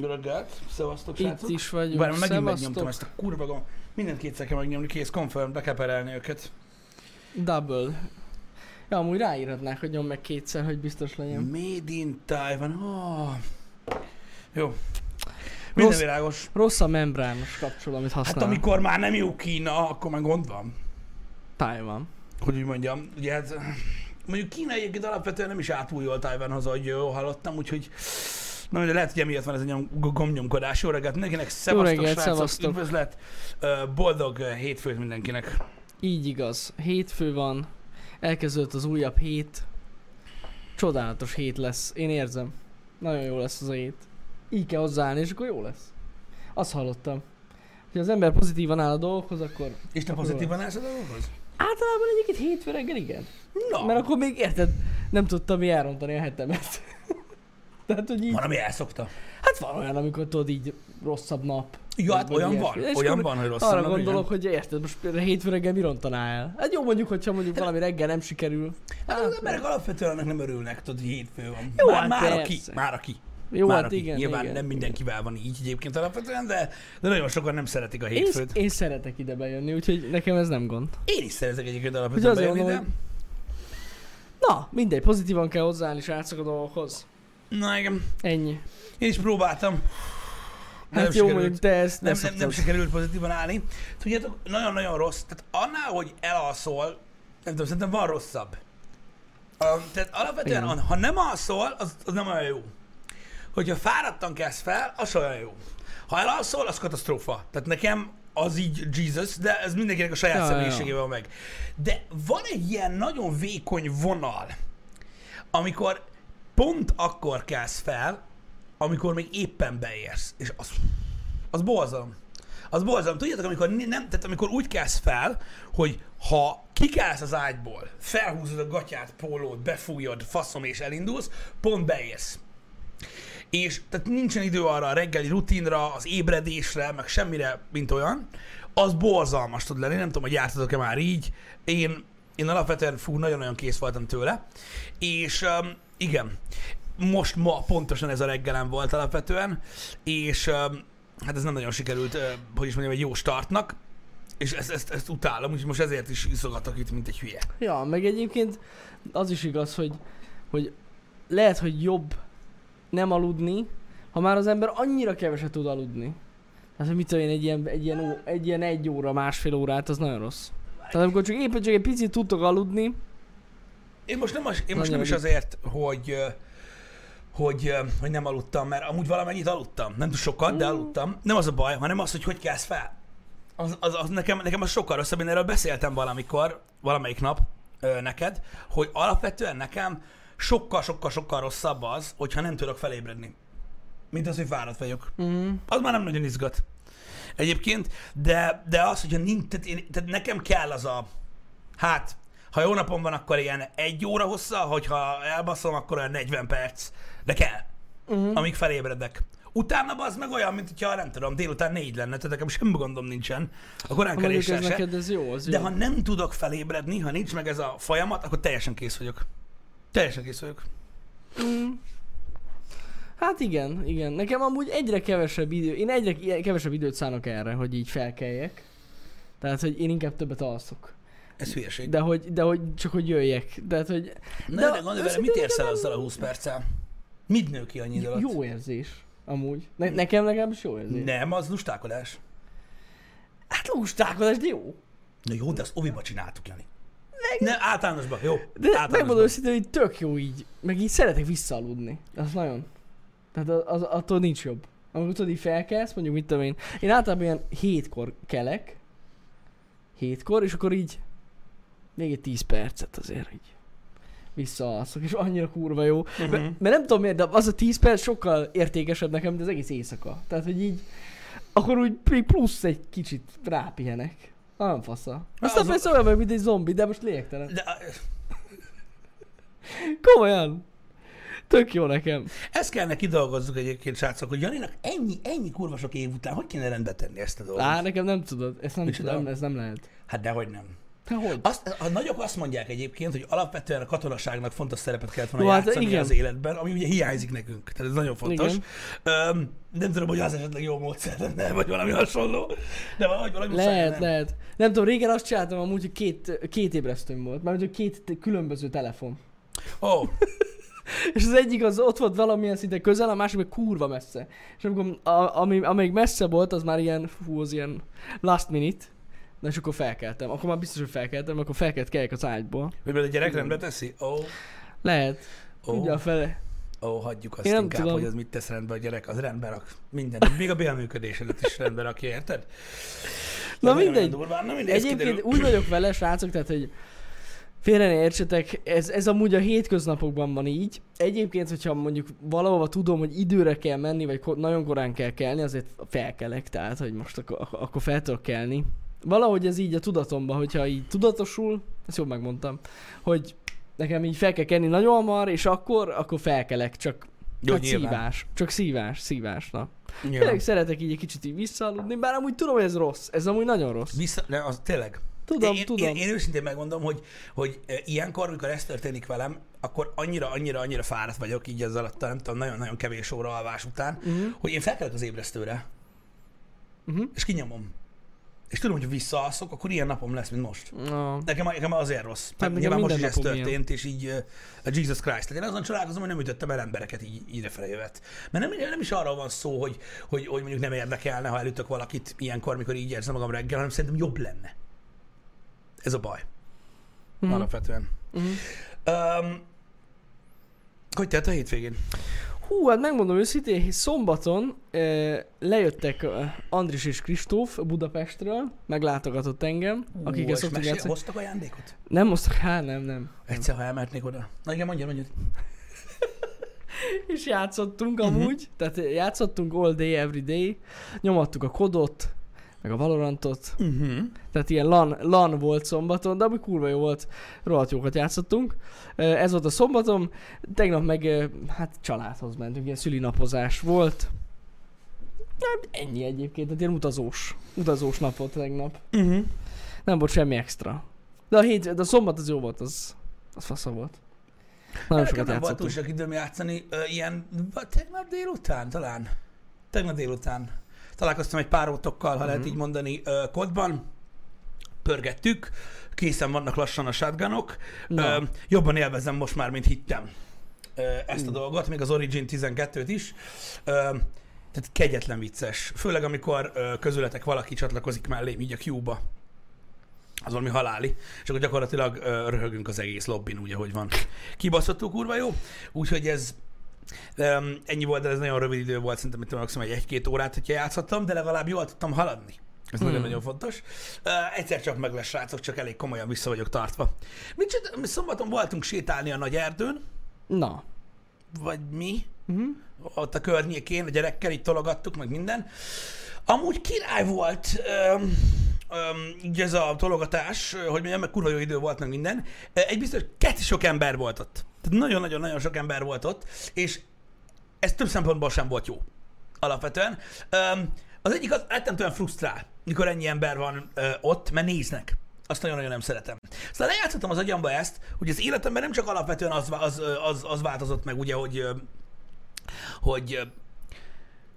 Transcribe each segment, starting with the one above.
Reggelt, szevasztok Itt srácok. is vagyunk. Bár megint Szevasztok. megnyomtam ezt a kurva gomb. Mindent kétszer kell megnyomni, kész, confirm, be kell perelni őket. Double. Ja, amúgy ráírhatnák, hogy nyom meg kétszer, hogy biztos legyen. Made in Taiwan. Oh. Jó. Minden Rossz- világos. Rossz a membrános kapcsoló, amit Hát használ. amikor már nem jó Kína, akkor már gond van. Taiwan. Hogy úgy mondjam. Ugye hát, mondjuk Kína egyébként alapvetően nem is jól Taiwanhoz, ahogy jól hallottam, úgyhogy Na, de lehet, hogy emiatt van ez a nyom, gombnyomkodás. Jó reggelt mindenkinek, szevasztok, reggelt, srácok, szevasztok. üdvözlet, boldog hétfőt mindenkinek. Így igaz. Hétfő van. Elkezdődött az újabb hét. Csodálatos hét lesz. Én érzem. Nagyon jó lesz az a hét. Így kell hozzáállni, és akkor jó lesz. Azt hallottam. Ha az ember pozitívan áll a dolgokhoz, akkor És te Akkor pozitívan állsz a dolgokhoz? általában egyébként hétfő reggel igen. Na, Mert akkor még érted, nem tudtam mi elrontani a hetemet. Tehát, hogy így, van, ami elszokta. hát van olyan, amikor tudod így rosszabb nap. Ja, hát olyan ilyesmi. van, És olyan van, hogy rossz Arra nap, gondolok, hogy érted, most például hétfő reggel mi rontaná el? Hát jó mondjuk, hogyha mondjuk valami reggel nem sikerül. Hát az emberek alapvetően annak nem örülnek, tudod, hogy hétfő van. Jó, már, hát már aki, már aki. Jó, már hát aki. igen, Nyilván igen. nem mindenkivel van így egyébként alapvetően, de, de nagyon sokan nem szeretik a Én, hétfőt. én szeretek ide bejönni, úgyhogy nekem ez nem gond. Én is szeretek egyébként alapvetően bejönni, de... Na, mindegy, pozitívan kell hozzáállni srácok a dolgokhoz. Na igen, Ennyi. én is próbáltam. Hát Nem jó, sikerült. mondjuk te ezt nem, nem, nem, sikerült pozitívan állni. Tudjátok, nagyon-nagyon rossz. Tehát annál, hogy elalszol, nem tudom, szerintem van rosszabb. Um, tehát alapvetően, Igen. ha nem alszol, az, az nem olyan jó. Hogyha fáradtan kezd fel, az olyan jó. Ha elalszol, az katasztrófa. Tehát nekem az így Jesus, de ez mindenkinek a saját Ja, van meg. De van egy ilyen nagyon vékony vonal, amikor pont akkor kezd fel, amikor még éppen beérsz. És az, az borzalom. Az borzalom. Tudjátok, amikor, nem, tehát amikor úgy kezd fel, hogy ha kikelsz az ágyból, felhúzod a gatyát, pólót, befújod, faszom és elindulsz, pont beérsz. És tehát nincsen idő arra a reggeli rutinra, az ébredésre, meg semmire, mint olyan. Az borzalmas tud lenni, nem tudom, hogy jártatok-e már így. Én, én alapvetően fú, nagyon-nagyon kész voltam tőle. És um, igen, most ma pontosan ez a reggelem volt alapvetően, és hát ez nem nagyon sikerült, hogy is mondjam, egy jó startnak, és ezt, ezt, ezt utálom, úgyhogy most ezért is iszogatok itt, mint egy hülye. Ja, meg egyébként az is igaz, hogy, hogy lehet, hogy jobb nem aludni, ha már az ember annyira keveset tud aludni. Tehát, hogy mit tudom én, egy ilyen, egy, ilyen, egy ilyen egy óra, másfél órát, az nagyon rossz. Tehát amikor csak éppen csak egy picit tudtok aludni, Én most nem, az, én most nem is azért, hogy, hogy, hogy nem aludtam, mert amúgy valamennyit aludtam. Nem túl sokat, de Mm. aludtam. Nem az a baj, hanem az, hogy hogy kelsz fel. Az, az, az nekem, nekem az sokkal rosszabb. Én erről beszéltem valamikor, valamelyik nap ö, neked, hogy alapvetően nekem sokkal-sokkal-sokkal rosszabb az, hogyha nem tudok felébredni. Mint az, hogy fáradt vagyok. mm, Az már nem nagyon izgat. Egyébként, de, de az, hogyha nincs, tehát, én, tehát nekem kell az a, hát, ha jó napom van, akkor ilyen egy óra hossza, hogyha elbaszom, akkor olyan 40 perc. De kell, mm, amíg felébredek. Utána az meg olyan, mint hogyha nem tudom, délután négy lenne, tehát nekem semmi gondom nincsen. A ez se. neked ez jó, az De jó. ha nem tudok felébredni, ha nincs meg ez a folyamat, akkor teljesen kész vagyok. Teljesen kész vagyok. Mm. Hát igen, igen. Nekem amúgy egyre kevesebb idő, én egyre kevesebb időt szánok erre, hogy így felkeljek. Tehát, hogy én inkább többet alszok. Ez hülyeség. De hogy, de hogy csak hogy jöjjek. Tehát, hogy Na, de de, de gondolj vele, mit érsz el azzal a 20 perccel? Mit nő ki annyi idő alatt? jó érzés. Amúgy. Ne, nekem legalábbis jó érzés. Nem, az lustálkodás. Hát lustálkodás, de jó. Na jó, de azt oviba csináltuk, Jani. Ne, általánosban, jó. De megmondom általánosban. őszintén, hogy tök jó így. Meg így szeretek visszaaludni. Az nagyon. Tehát az, az, attól nincs jobb. Amikor tudod, így felkelsz, mondjuk mit tudom én. Én általában ilyen hétkor kelek. Hétkor, és akkor így még egy 10 percet azért így visszaalszok, és annyira kurva jó. Mhm. Mert, mert nem tudom miért, de az a 10 perc sokkal értékesebb nekem, mint az egész éjszaka. Tehát, hogy így, akkor úgy plusz egy kicsit rápihenek. Nagyon fasza. Aztán az- persze olyan vagy, mint egy zombi, de most lényegtelen. De, Komolyan. Tök jó nekem. ezt kellene kidolgozzuk egyébként, srácok, hogy Janinak ennyi, ennyi kurva sok év után hogy kéne rendbe tenni ezt a dolgot? Á, nekem nem tudod. Ezt nem Micsoda? tudom, ez nem lehet. Hát dehogy nem. Hogy? Azt, a nagyok azt mondják egyébként, hogy alapvetően a katonaságnak fontos szerepet kellett volna Jó, hát játszani igen. az életben, ami ugye hiányzik nekünk. Tehát ez nagyon fontos. Igen. Öm, nem tudom, hogy az esetleg jó módszer lenne, vagy valami hasonló, de valahogy valami Lehet, nem. lehet. Nem tudom, régen azt csináltam amúgy, hogy két, két ébresztőm volt. Mármint, hogy két különböző telefon. Ó, oh, És az egyik az ott volt valamilyen szinte közel, a másik meg kurva messze. És amikor, a, ami, amelyik messze volt, az már ilyen, fú, az ilyen last minute. Na és akkor felkeltem. Akkor már biztos, hogy felkeltem, akkor felkelt keljek az ágyból. hogy a gyerek rendbe teszi? Ó, oh, Lehet. Tudja a fele. ó, hagyjuk azt Én inkább, tudom. hogy az mit tesz rendbe a gyerek, az rendbe rak. Minden. Még a bélműködés előtt is rendbe rakja, érted? Na nagyon mindegy. durván. Na mindegy, Egyébként úgy vagyok vele, srácok, tehát, hogy félre ne értsetek, ez, ez amúgy a hétköznapokban van így. Egyébként, hogyha mondjuk valahova tudom, hogy időre kell menni, vagy ko- nagyon korán kell kelni, azért felkelek, tehát, hogy most akkor, ak- akkor fel tudok kelni. Valahogy ez így a tudatomban, hogyha így tudatosul, ezt jól megmondtam, hogy nekem így fel kell kelni nagyon hamar, és akkor, akkor felkelek, csak Jó, hát szívás. Csak szívás, szívás, na. Nyilván. Tényleg szeretek így egy kicsit így visszaaludni, bár amúgy tudom, hogy ez rossz. Ez amúgy nagyon rossz. Vissza, ne, az tényleg. Tudom, én, tudom. Én, én, őszintén megmondom, hogy, hogy ilyenkor, amikor ez történik velem, akkor annyira, annyira, annyira fáradt vagyok így ez alatt, nem tudom, nagyon-nagyon kevés óra alvás után, Mhm. hogy én felkelek az ébresztőre, Mhm. és kinyomom. És tudom, hogy visszaalszok, akkor ilyen napom lesz, mint most. Na, Nekem, nekem azért rossz. nekem Nyilván most is ez történt, és így uh, Jesus Christ. Én azon csodálkozom, hogy nem ütöttem el embereket így idefele jövet. Mert nem, nem is arról van szó, hogy, hogy, hogy mondjuk nem érdekelne, ha elütök valakit ilyenkor, mikor így érzem magam reggel, hanem szerintem jobb lenne. Ez a baj. Mhm. Alapvetően. Mhm. Um, hogy telt a hétvégén? Hú, hát megmondom őszintén, szombaton eh, lejöttek Andris és Kristóf Budapestről, meglátogatott engem, akikkel és szoktunk játszani. Hoztak ajándékot? Nem moztak, hát nem, nem. Egyszer, ha elmehetnék oda. Na igen, mondja, mondja. És játszottunk Mhm. amúgy, tehát játszottunk all day, every day, nyomattuk a kodot, meg a Valorantot, Uh-huh. tehát ilyen LAN, LAN volt szombaton, de ami kurva jó volt, rohadt jókat játszottunk. Ez volt a szombatom, tegnap meg hát családhoz mentünk, ilyen szülinapozás volt. Nem, ennyi egyébként, tehát ilyen utazós, utazós nap volt tegnap. Uh-huh. Nem volt semmi extra. De a, hét, de a szombat az jó volt, az, az fasza volt. Nagyon sokat nem volt túl sok időm játszani, ö, ilyen, tegnap délután talán. Tegnap délután. Találkoztam egy pár ótokkal, ha lehet Mhm. így mondani, kodban. Pörgettük, készen vannak lassan a shotgunok. Ö, jobban élvezem most már, mint hittem ezt a Mm. dolgot, még az Origin 12-t is. Tehát kegyetlen vicces. Főleg, amikor közületek valaki csatlakozik mellém így a Q-ba. Az valami haláli. És akkor gyakorlatilag röhögünk az egész lobbin, úgy, ahogy van. Kibaszottul kurva jó. Úgyhogy ez um, ennyi volt, de ez nagyon rövid idő volt, szerintem itt maximum egy egy-két órát, hogyha játszhattam, de legalább jól tudtam haladni. Ez Hmm. nagyon-nagyon fontos. Uh, egyszer csak meg lesz, srácok, csak elég komolyan vissza vagyok tartva. Mit csinál, mi szombaton voltunk sétálni a nagy erdőn, Na. vagy mi, Uh-huh. ott a környékén, a gyerekkel így tologattuk, meg minden. Amúgy király volt öm, öm, így ez a tologatás, hogy mondjam, meg kurva jó idő volt, meg minden. Egy biztos, kett sok ember volt ott. Tehát nagyon-nagyon-nagyon sok ember volt ott, és ez több szempontból sem volt jó. Alapvetően. Az egyik az rettentően frusztrál, mikor ennyi ember van ott, mert néznek. Azt nagyon-nagyon nem szeretem. Szóval lejátszottam az agyamba ezt, hogy az életemben nem csak alapvetően az, az, az, az változott meg, ugye, hogy hogy,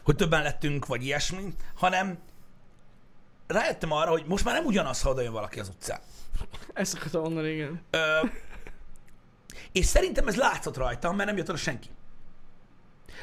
hogy többen lettünk, vagy ilyesmi, hanem rájöttem arra, hogy most már nem ugyanaz, ha odajön valaki az utcán. Ezt akartam mondani, igen. Ö, és szerintem ez látszott rajtam, mert nem jött oda senki.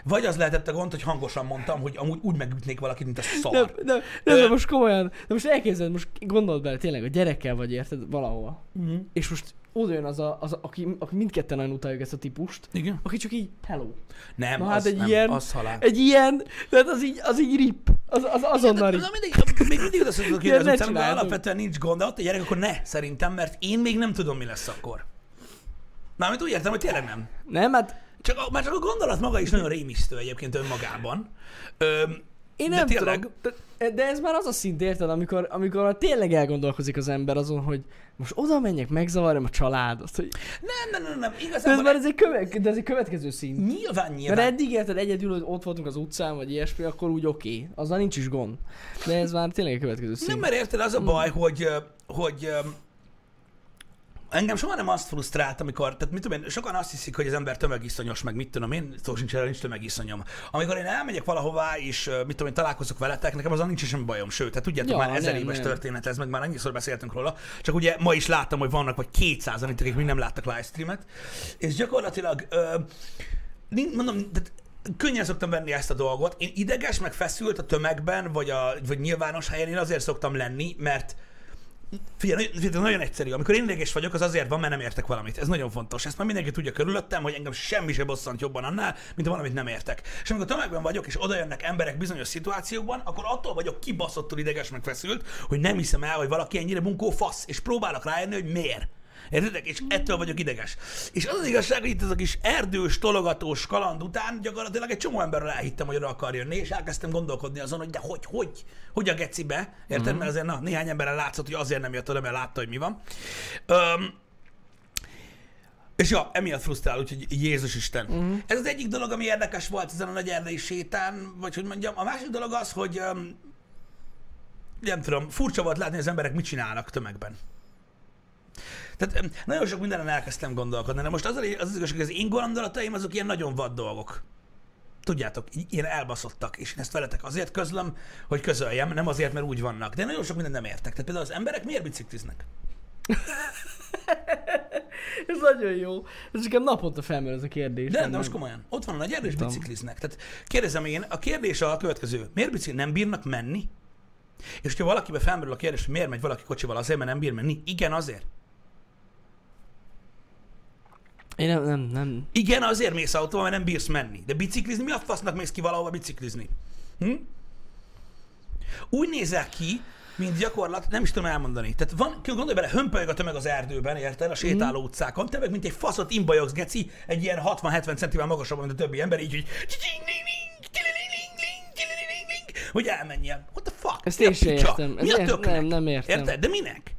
Vagy az lehetett a gond, hogy hangosan mondtam, hogy amúgy úgy megütnék valakit, mint a szar. Nem, nem, nem, Ö- de most komolyan, de most elkezded, most gondold bele, tényleg a gyerekkel vagy érted valahol. Mm. És most oda jön az, a, az a, aki, aki mindketten nagyon utáljuk ezt a típust, Igen. aki csak így, hello. Nem, Na az, hát egy nem, ilyen- az halál. Egy ilyen, tehát az így, az így rip. Az, az azonnal rip. Na mindig, még mindig oda szoktuk jönni az utcán, de alapvetően nincs gond, de ott a gyerek, akkor ne, szerintem, mert én még nem tudom, mi lesz akkor. Mármint úgy értem, hogy tényleg nem. Nem, hát Csak a, már csak a gondolat maga is nagyon rémisztő egyébként önmagában. Öm, én De nem tényleg? tudom. De, de ez már az a szint, érted, amikor, amikor tényleg elgondolkozik az ember azon, hogy most oda menjek, megzavarjam a családot. Hogy... nem, nem, nem, nem, De ez igazából már ez egy, köve, de ez egy következő szint. nyilván, nyilván. Mert eddig érted egyedül, hogy ott voltunk az utcán, vagy ilyesmi, akkor úgy oké. Okay. Azzal nincs is gond. De ez már tényleg a következő szint. Nem, mert érted, az a baj, hogy, hogy ö, Engem soha nem azt frusztrált, amikor, tehát mit tudom én, sokan azt hiszik, hogy az ember tömegiszonyos, meg mit tudom én, szó sincs erre, nincs tömegiszonyom. Amikor én elmegyek valahová, és mit tudom én, találkozok veletek, nekem azon nincs semmi bajom, sőt, tehát tudjátok, Ja, már ezer nem, éves nem. történet ez, meg már annyiszor beszéltünk róla, csak ugye ma is láttam, hogy vannak vagy 200-an itt, akik még nem láttak livestreamet, és gyakorlatilag, ö, mondom, tehát könnyen szoktam venni ezt a dolgot. Én ideges, meg feszült a tömegben, vagy, a, vagy nyilvános helyen, én azért szoktam lenni, mert Figyelj, nagyon- egyszerű. Amikor én ideges vagyok, az azért van, mert nem értek valamit. Ez nagyon fontos. Ezt már mindenki tudja körülöttem, hogy engem semmi se bosszant jobban annál, mint valamit nem értek. És amikor tömegben vagyok, és oda jönnek emberek bizonyos szituációkban, akkor attól vagyok kibaszottul ideges, meg feszült, hogy nem hiszem el, hogy valaki ennyire bunkó fasz, és próbálok rájönni, hogy miért. Értitek? És ettől vagyok ideges. És az az igazság, hogy itt ez a kis erdős, tologatós kaland után gyakorlatilag egy csomó emberről elhittem, hogy oda akar jönni, és elkezdtem gondolkodni azon, hogy de hogy, hogy, hogy a gecibe, érted? Mm-hmm. Mert azért na, néhány emberen látszott, hogy azért nem jött oda, mert látta, hogy mi van. Öm, és ja, emiatt frusztrál, úgyhogy Jézus Isten. Uh-huh. Ez az egyik dolog, ami érdekes volt ezen a nagy erdei sétán, vagy hogy mondjam. A másik dolog az, hogy um, nem tudom, furcsa volt látni, hogy az emberek mit csinálnak tömegben. Tehát nagyon sok mindenen elkezdtem gondolkodni, de most az, az, az igazság, hogy az én gondolataim azok ilyen nagyon vad dolgok. Tudjátok, ilyen elbaszottak, és én ezt veletek azért közlöm, hogy közöljem, nem azért, mert úgy vannak. De nagyon sok mindent nem értek. Tehát például az emberek miért bicikliznek? Ez nagyon jó. Ez nekem naponta felmerül ez a kérdés. De de most komolyan. Ott van a nagy erdő, és bicikliznek. Tehát kérdezem én, a kérdés a következő. Miért bicikli nem bírnak menni? És hogyha valakibe felmerül a kérdés, hogy miért megy valaki kocsival, azért, mert nem bír menni? Igen, azért. Én nem, nem, nem. Igen, azért mész autóval, mert nem bírsz menni. De biciklizni, mi a fasznak mész ki valahova biciklizni? Hm? Úgy nézel ki, mint gyakorlat, nem is tudom elmondani. Tehát van, gondolj bele, hömpölyög a tömeg az erdőben, érted? A sétáló utcákon. Te meg, mint egy faszot imbajogsz, geci, egy ilyen 60-70 centivel magasabb, mint a többi ember, így, hogy hogy elmenjen. What the fuck? Ezt én sem értem. Mi a töknek? nem, nem értem. Érted? De minek?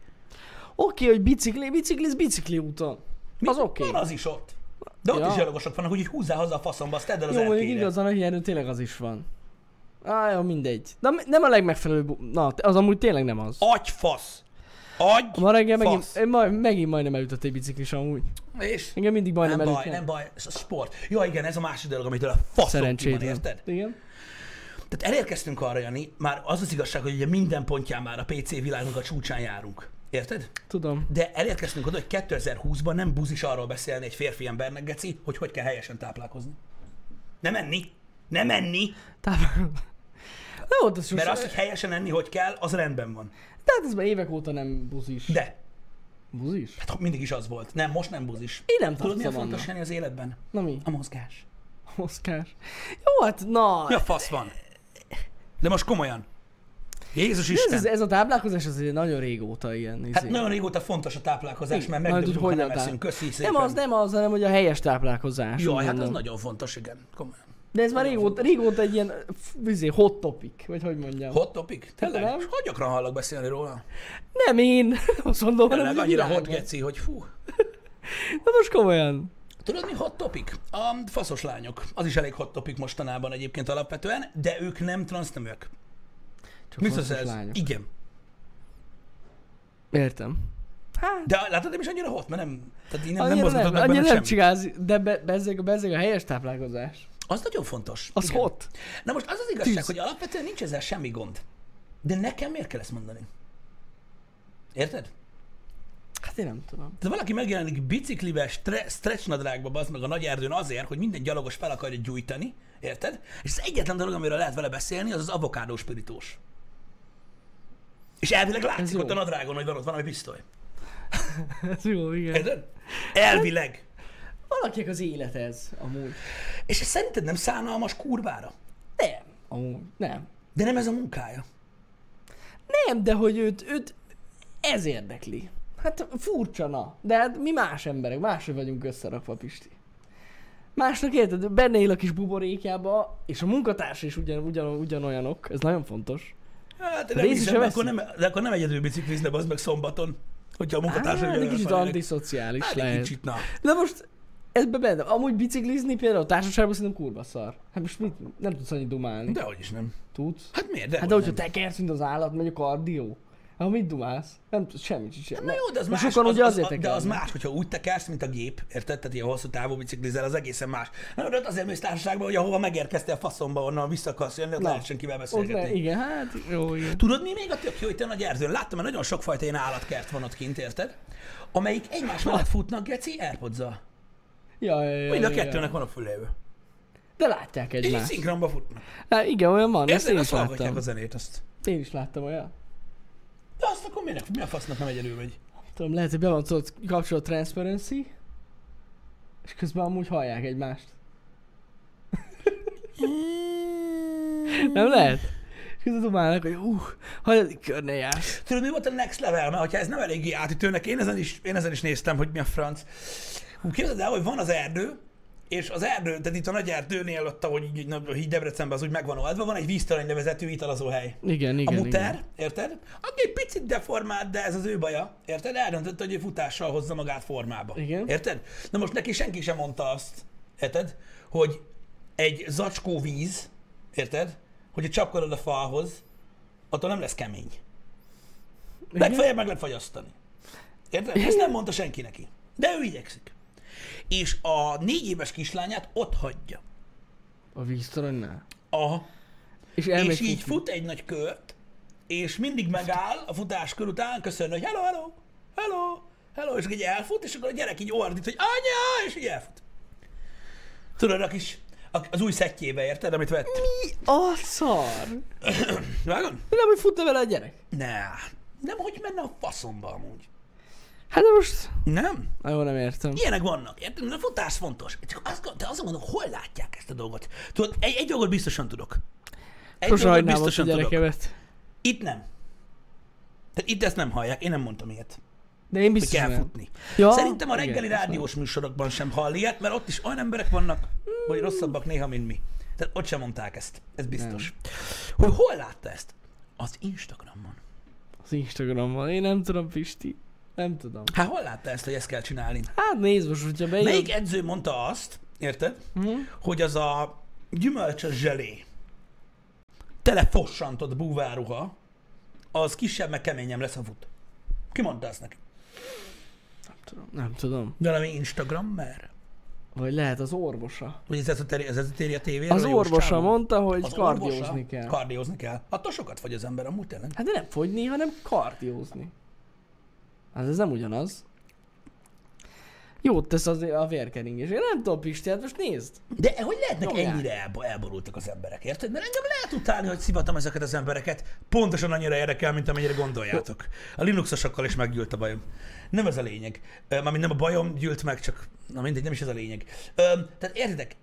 Oké, hogy bicikli, bicikliz bicikli úton. Az oké. Van az is ott. De ott Ja. is gyalogosok vannak, úgyhogy húzzál haza a faszomba, azt tedd el az Jó, mondjuk igazán, hogy erről tényleg az is van. Á, jó, mindegy. De nem a legmegfelelőbb. Na, az amúgy tényleg nem az. Agyfasz. Agy, Ma reggel megint, fasz. majd, megint majdnem elütött egy biciklis amúgy. És Engem mindig majdnem nem baj, elütnek. nem baj, ez a sport. Ja igen, ez a másik dolog, amitől a faszom ki van, érted? Igen. Tehát elérkeztünk arra, Jani, már az az igazság, hogy ugye minden pontján már a PC világnak a csúcsán járunk. Érted? Tudom. De elérkeztünk oda, hogy 2020-ban nem buzis arról beszélni egy férfi embernek, Geci, hogy hogy kell helyesen táplálkozni. Nem enni. Nem enni. Nem volt az Mert az, hogy helyesen enni, hogy kell, az rendben van. Tehát ez már évek óta nem buzis. De, Buzis? hát mindig is az volt. Nem, most nem buzis. Én nem Tudod, milyen tartom fontos. Jani az életben? Na mi? A mozgás. Oszkás. Jó, hát na. Mi a fasz van? De most komolyan. Jézus ez, Isten. ez, ez, a táplálkozás az ugye nagyon régóta ilyen. Hát izé. nagyon régóta fontos a táplálkozás, mert ha hogy nem eszünk. Köszi szépen. nem az, nem az, hanem hogy a helyes táplálkozás. Jaj, úgy hát az nagyon fontos, igen. Komolyan. De ez már régóta, régóta egy ilyen f- izé, hot topic, vagy hogy mondjam. Hot topic? Tényleg? Nem. Hogy gyakran hallok beszélni róla? Nem én, azt mondom, hanem Tényleg a annyira hot geci, hogy fú. Na most komolyan. Tudod mi hot topic? A faszos lányok. Az is elég hot topic mostanában egyébként alapvetően, de ők nem transzneműek. Csak Mi az ez? lányok. Igen. Értem. Hát, De látod, nem is annyira hot, mert nem, tehát így nem, nem annyira nem, meg annyira benne nem csinálsz, de be, bezzeg, bezzeg a helyes táplálkozás. Az nagyon fontos. Az Igen. hot. Na most az az igazság, Tűz. hogy alapvetően nincs ezzel semmi gond. De nekem miért kell ezt mondani? Érted? Hát én nem tudom. Tehát valaki megjelenik biciklivel, stre- stretch nadrágba, bazd meg a nagy erdőn azért, hogy minden gyalogos fel akarja gyújtani, érted? És az egyetlen dolog, amiről lehet vele beszélni, az az avokádó spiritós. És elvileg látszik ott a nadrágon, hogy van ott valami pisztoly. Ez jó, igen. Érted? Elvileg. Valakinek az élet ez, amúgy. És ez szerinted nem szánalmas kurvára? Nem. Amúgy, nem. De nem ez a munkája. Nem, de hogy őt, őt ez érdekli. Hát furcsa, na. De hát mi más emberek, máshogy vagyunk összerakva, Pisti. Másnak érted, benne él a kis buborékjába, és a munkatársa is ugyan, ugyan, ugyanolyanok, ez nagyon fontos. Hát nem hiszem, akkor, nem, de akkor nem egyedül biciklizne, az meg szombaton. Hogyha a munkatársa Hát, egy kicsit antiszociális Hát lehet. egy kicsit, na. De most ebbe benne, amúgy biciklizni például a társaságban szerintem kurva szar. Hát most mit, nem tudsz annyit dumálni. Dehogy is nem. Tudsz? Hát miért? De Hát de hogyha tekersz, mint az állat, megy a kardió. Ha mit dumálsz? Nem tudsz semmit sem. Na jó, de az Mert más, sokan az, ugye az, azért az, de az más, hogyha úgy tekersz, mint a gép, érted? Tehát ilyen hosszú távú biciklizel, az egészen más. Na, de ott azért mész társaságban, hogy ahova megérkeztél faszomba, onnan vissza akarsz jönni, ott lehessen kivel Ott beszélgetni. le, igen, hát jó, igen. Tudod, mi még a tök jó itt a nagy erdőn? Láttam, hogy nagyon sokfajta ilyen állatkert van ott kint, érted? Amelyik egymás mellett futnak, geci, airpods Ja, ja, ja, Mind a kettőnek van a fülévő. De látják És egymást. szinkronba futnak. Hát igen, olyan van, ezt én is láttam. a zenét, azt. Én is láttam olyan. De azt akkor minek, mi a fasznak nem egyedül megy? Tudom, lehet, hogy be van tudod a transparency, és közben amúgy hallják egymást. Nem lehet? És közben dumálnak, hogy hú, hagyadik kör ne jársz. Tudod, mi volt a next level? Mert hogyha ez nem eléggé átütőnek, én ezen is, én ezen is néztem, hogy mi a franc. Hú, képzeld el, hogy van az erdő, és az erdő, tehát itt a nagy erdőnél ott, ahogy így, így Debrecenben az úgy megvan oldva, van egy víztorony nevezetű italazó hely. Igen, A igen, muter, igen. érted? Aki egy picit deformált, de ez az ő baja, érted? Eldöntötte, hogy ő futással hozza magát formába. Igen. Érted? Na most neki senki sem mondta azt, érted? Hogy egy zacskó víz, érted? Hogy csapkodod a falhoz, attól nem lesz kemény. Igen? Legfeljebb meg lehet fagyasztani. Érted? Ezt nem mondta senki neki. De ő igyekszik. És a négy éves kislányát ott hagyja. A víztoronynál. Aha. És És így fut egy nagy kört, és mindig megáll a futás kör után, köszön, hogy hello, hello, hello, hello, és így elfut, és akkor a gyerek így ordít, hogy anya, és így elfut. Tudod, a kis, a- az új szettjébe, érted, amit vett? Mi a szar? Vágod? Nem, hogy futna vele a gyerek. Ne, nem, hogy menne a faszomba amúgy. Hát de most... Nem? Na jó, nem értem. Ilyenek vannak, érted? A futás fontos. Csak azt, de azon mondom, hol látják ezt a dolgot? Tudod, egy, egy dolgot biztosan tudok. Egy Sose dolgot ott a biztosan tudok. gyerekemet. Itt nem. Tehát itt ezt nem hallják, én nem mondtam ilyet, De én hogy biztos kell nem. futni. Ja, Szerintem a igen, reggeli biztos. rádiós műsorokban sem hall ilyet, mert ott is olyan emberek vannak, hogy rosszabbak néha, mint mi. Tehát ott sem mondták ezt, ez biztos. Hogy hol látta ezt? Az Instagramon. Az Instagramon. Én nem tudom, Pisti. Nem tudom. Hát hol látta ezt, hogy ezt kell csinálni? Hát nézd most, hogyha beírod... Melyik edző mondta azt, érted, Hm? hogy az a gyümölcsös zselé, tele fossantott búváruha, az kisebb, meg keményebb lesz a fut. Ki mondta ezt neki? Nem tudom. Nem tudom. Valami Instagrammer? Vagy lehet az orvosa. Vagy ez ezotéri- az ezotéria tévéről? Az a orvosa csávó? mondta, hogy Az kardiózni orvosa? kell. Kardiózni kell. Attól sokat fogy az ember amúgy tényleg. Hát de nem fogyni, hanem kardiózni. Hát ez nem ugyanaz. Jót tesz az a vérkeringés. Én nem tudom, Pisti, hát most nézd. De hogy lehetnek Nyomják. ennyire elbo- elborultak az emberek, érted? Mert engem lehet utálni, hogy szivatom ezeket az embereket. Pontosan annyira érdekel, mint amennyire gondoljátok. A Linuxosokkal is meggyűlt a bajom. Nem ez a lényeg. Mármint nem a bajom gyűlt meg, csak na mindegy, nem is ez a lényeg. Tehát értitek?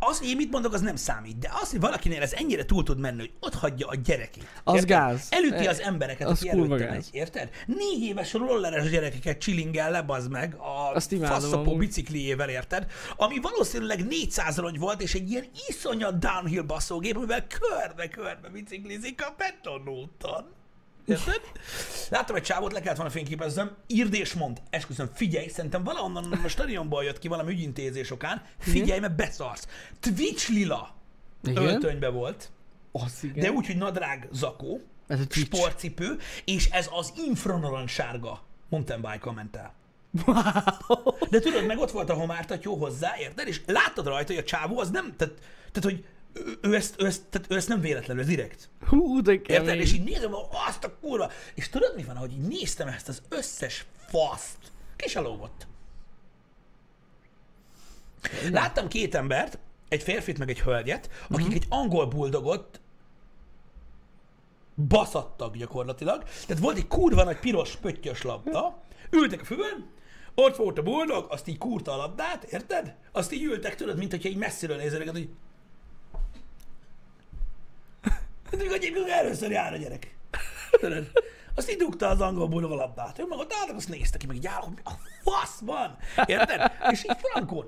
Az, hogy én mit mondok, az nem számít. De az, hogy valakinél ez ennyire túl tud menni, hogy ott hagyja a gyerekét. Az érted? gáz. Elüti az embereket, az aki előtte megy, érted? Négy éves rolleres gyerekeket csilingel le, bazd meg, a faszapó bicikliével, érted? Ami valószínűleg 400 rongy volt, és egy ilyen iszonyat downhill baszógép, amivel körbe-körbe biciklizik a betonúton. Érted? Láttam egy csávót, le kellett volna fényképezzem, írd és mond, esküszöm, figyelj, szerintem valahonnan a stadionból jött ki valami ügyintézés okán, figyelj, mert beszarsz. Twitch lila Igen? öltönybe volt, Az igen. de úgy, hogy nadrág zakó, Ez a Twitch. sportcipő, és ez az infranarancs sárga mountain bike mentel. Wow. De tudod, meg ott volt a homártatyó hozzá, érted? És láttad rajta, hogy a csávó az nem, tehát, tehát hogy ő, ő, ezt, ő, ezt, tehát ő ezt nem véletlenül, direkt. Hú, de Érted? kemény. És így nézem, azt a kurva. És tudod mi van, hogy így néztem ezt az összes faszt, kis lógott. Láttam két embert, egy férfit meg egy hölgyet, akik Mhm. egy angol buldogot baszattak gyakorlatilag. Tehát volt egy kurva nagy piros pöttyös labda, ültek a füvön, ott volt a buldog, azt így kúrta a labdát, érted? Azt így ültek, tudod, mint hogyha így messziről nézzenek, hogy Hát még egyébként először jár a gyerek. Tudod? Azt így dugta az angol buldog a labdát. Ő meg ott álltak, azt nézte ki, meg így hogy mi a fasz van? Érted? És így frankon.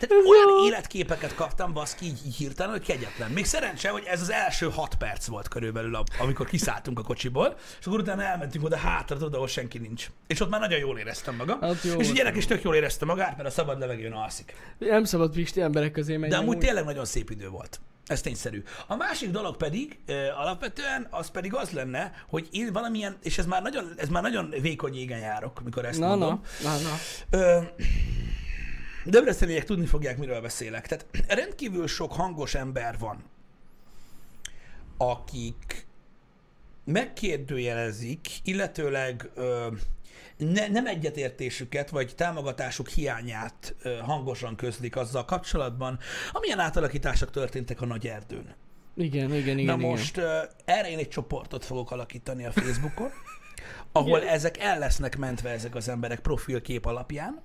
Tehát olyan életképeket kaptam, baszki, így, így hirtelen, hogy kegyetlen. Még szerencse, hogy ez az első hat perc volt körülbelül, amikor kiszálltunk a kocsiból, és akkor utána elmentünk oda hátra, oda, ahol senki nincs. És ott már nagyon jól éreztem magam. Hát jó és a gyerek is tök jól érezte magát, mert a szabad levegőn alszik. Nem szabad Pisti emberek közé menni. De amúgy tényleg nagyon szép idő volt. Ez tényszerű. A másik dolog pedig ö, alapvetően az pedig az lenne, hogy én valamilyen, és ez már nagyon, ez már nagyon vékony égen járok, mikor ezt Na, mondom. na, na, na. Ö, Debreceniek tudni fogják, miről beszélek. Tehát rendkívül sok hangos ember van, akik megkérdőjelezik, illetőleg ö, ne, nem egyetértésüket, vagy támogatásuk hiányát hangosan közlik azzal kapcsolatban, amilyen átalakítások történtek a nagy erdőn. Igen, igen, igen. Na igen. most ö, erre én egy csoportot fogok alakítani a Facebookon, ahol Igen. ezek el lesznek mentve ezek az emberek profilkép alapján,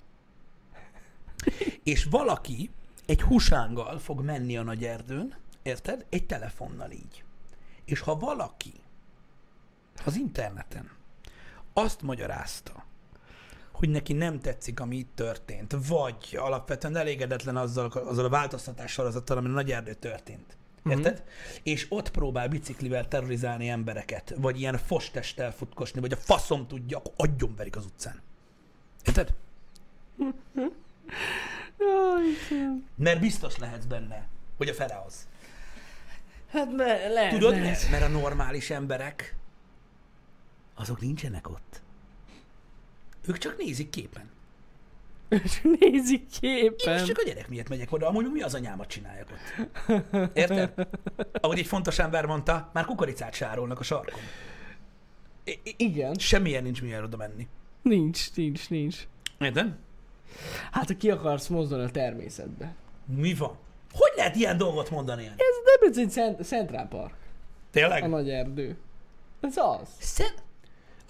és valaki egy husánggal fog menni a nagy erdőn, érted? Egy telefonnal így. És ha valaki az interneten azt magyarázta, hogy neki nem tetszik, ami itt történt, vagy alapvetően elégedetlen azzal, azzal a változtatás sorozattal, ami a nagy erdő történt. Érted? Mm-hmm. És ott próbál biciklivel terrorizálni embereket, vagy ilyen fostesttel futkosni, vagy a faszom tudja, akkor adjon verik az utcán. Érted? Mert biztos lehetsz benne, hogy a fele az. Hát le, lehet, Tudod lehet. Mert a normális emberek, azok nincsenek ott. Ők csak nézik képen. Nézik Én képen. is csak a gyerek miatt megyek oda, amúgy mi az anyámat csináljak ott. Érted? Ahogy egy fontos ember mondta, már kukoricát sárolnak a sarkon. I- Igen. Semmilyen nincs miért oda menni. Nincs, nincs, nincs. Érted? Hát, ha ki akarsz mozdulni a természetbe. Mi van? Hogy lehet ilyen dolgot mondani? Ez Debrecen Cent- Central Park. A Tényleg? nagy erdő. Ez az. Szent...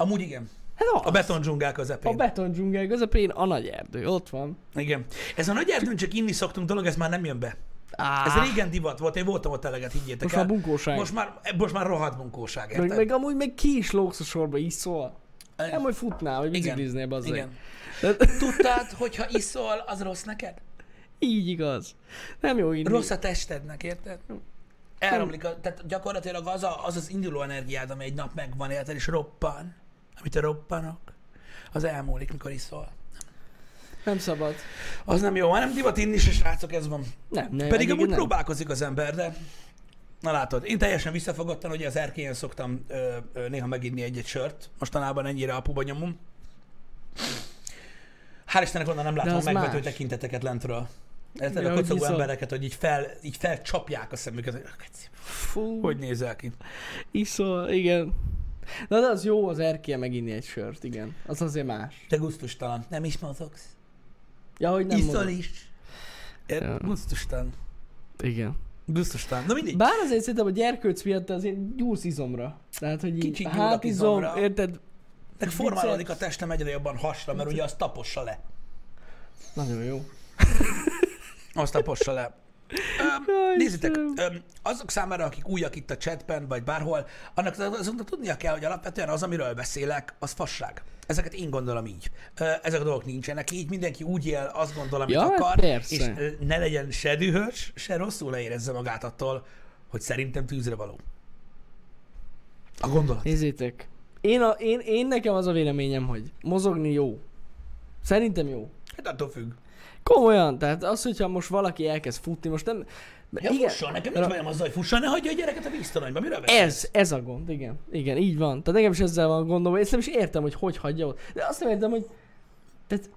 Amúgy igen. Hát az. A beton dzsungál közepén. A beton dzsungel közepén a nagy erdő. Ott van. Igen. Ez a nagy erdőn csak inni szoktunk dolog, ez már nem jön be. Á, Ez régen divat volt, én voltam ott eleget, higgyétek most el. már bunkóság. Most már, most már rohadt bunkóság, meg, érted? meg amúgy meg ki is lógsz a sorba, iszol. Eh, Nem, hogy futnál, vagy bicikliznél, bazzeg. Igen. De, Tudtad, hogyha iszol, az rossz neked? így igaz. Nem jó inni. Rossz a testednek, érted? Elromlik, a, tehát gyakorlatilag az, a, az az induló energiád, ami egy nap megvan, érted, és roppan, amit roppanok, az elmúlik, mikor iszol. Nem szabad. Az nem jó, hanem divat inni se, srácok, ez van. Nem, nem. Pedig amúgy nem. próbálkozik az ember, de... Na látod, én teljesen visszafogottan, hogy az erkélyen szoktam ö, ö, néha meginni egy-egy sört. Mostanában ennyire apuba nyomom. Hál' Istennek onnan nem látom megvető más. tekinteteket lentről. Érted? Ja, A kocogó embereket, hogy így, fel, így felcsapják a szemüket. hogy "Keci, Fú, Hogy nézel ki? iszol, igen. Na de az jó az erkély meginni egy sört, igen. Az azért más. Te gusztustalan. Nem is mozogsz. Ja, hogy nem Iszol mondom. is. Ér- Ja. Gusztustalan. Igen. Gusztustalan. Na mindig. Bár azért szerintem a gyerkőc miatt azért gyúrsz izomra. Tehát, hogy Kicsit hátizom, izomra. érted? Meg formálódik a testem egyre jobban hasra, mert ugye az tapossa le. Nagyon jó. Azt tapossa le. Jaj, nézzétek, öm, azok számára, akik újak itt a chatben, vagy bárhol, annak azoknak tudnia kell, hogy alapvetően az, amiről beszélek, az fasság. Ezeket én gondolom így. Ezek a dolgok nincsenek így, mindenki úgy él, azt gondol, amit Ja, hát akar, persze. és ne legyen se dühös, se rosszul leérezze magát attól, hogy szerintem tűzre való. A gondolat. Nézzétek. Én, a, én, én nekem az a véleményem, hogy mozogni jó. Szerintem jó. Hát attól függ. Komolyan, tehát az, hogyha most valaki elkezd futni, most nem... Ja, igen. fusson, nekem nincs bajom azzal, hogy fusson, ne hagyja a gyereket a víztoronyba. Miről beszélsz? Ez, ez a gond, igen. Igen, így van. Tehát nekem is ezzel van gondom, és nem is értem, hogy hogy hagyja ott. De azt nem értem, hogy... Tehát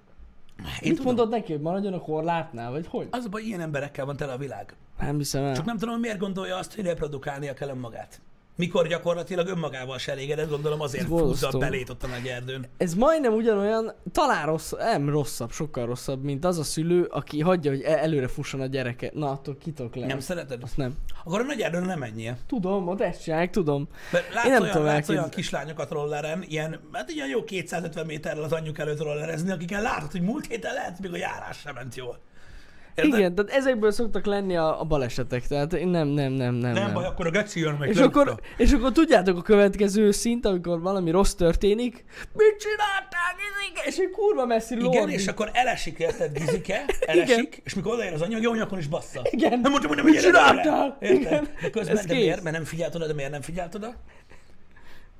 Én mit tudom. mondod neki, hogy maradjon a korlátnál, vagy hogy? Az a baj, ilyen emberekkel van tele a világ. Nem hiszem el. Csak nem tudom, miért gondolja azt, hogy reprodukálnia kell önmagát. Mikor gyakorlatilag önmagával se elégedett, gondolom azért a borzasztó. belét ott a nagy erdőn. Ez majdnem ugyanolyan, talán rossz, nem rosszabb, sokkal rosszabb, mint az a szülő, aki hagyja, hogy e- előre fusson a gyereke. Na, attól kitok le. Nem szereted? Azt nem. Akkor a nagy erdőn nem menjél. Tudom, ott ezt csinálják, tudom. Mert látsz, Én nem olyan, tudom látsz olyan kislányokat rolleren, ilyen, hát ilyen jó 250 méterrel az anyjuk előtt rollerezni, akiken látod, hogy múlt héten lehet, még a járás sem ment jól. Érted? Igen, tehát ezekből szoktak lenni a, a balesetek, tehát én nem, nem, nem, nem. Nem, baj, akkor a geci jön meg. és akkor, és akkor tudjátok a következő szint, amikor valami rossz történik, mit csináltál, Gizike? És egy kurva messzi Igen, lordi. és akkor elesik, érted, Gizike, elesik, és mikor odaér az anyag, jó nyakon is bassza. Igen. Nem mondtam, hogy nem Mit csináltál? Érted? Igen. Közben, Ez de kész. miért? Mert nem figyelt oda, de miért nem figyelt oda?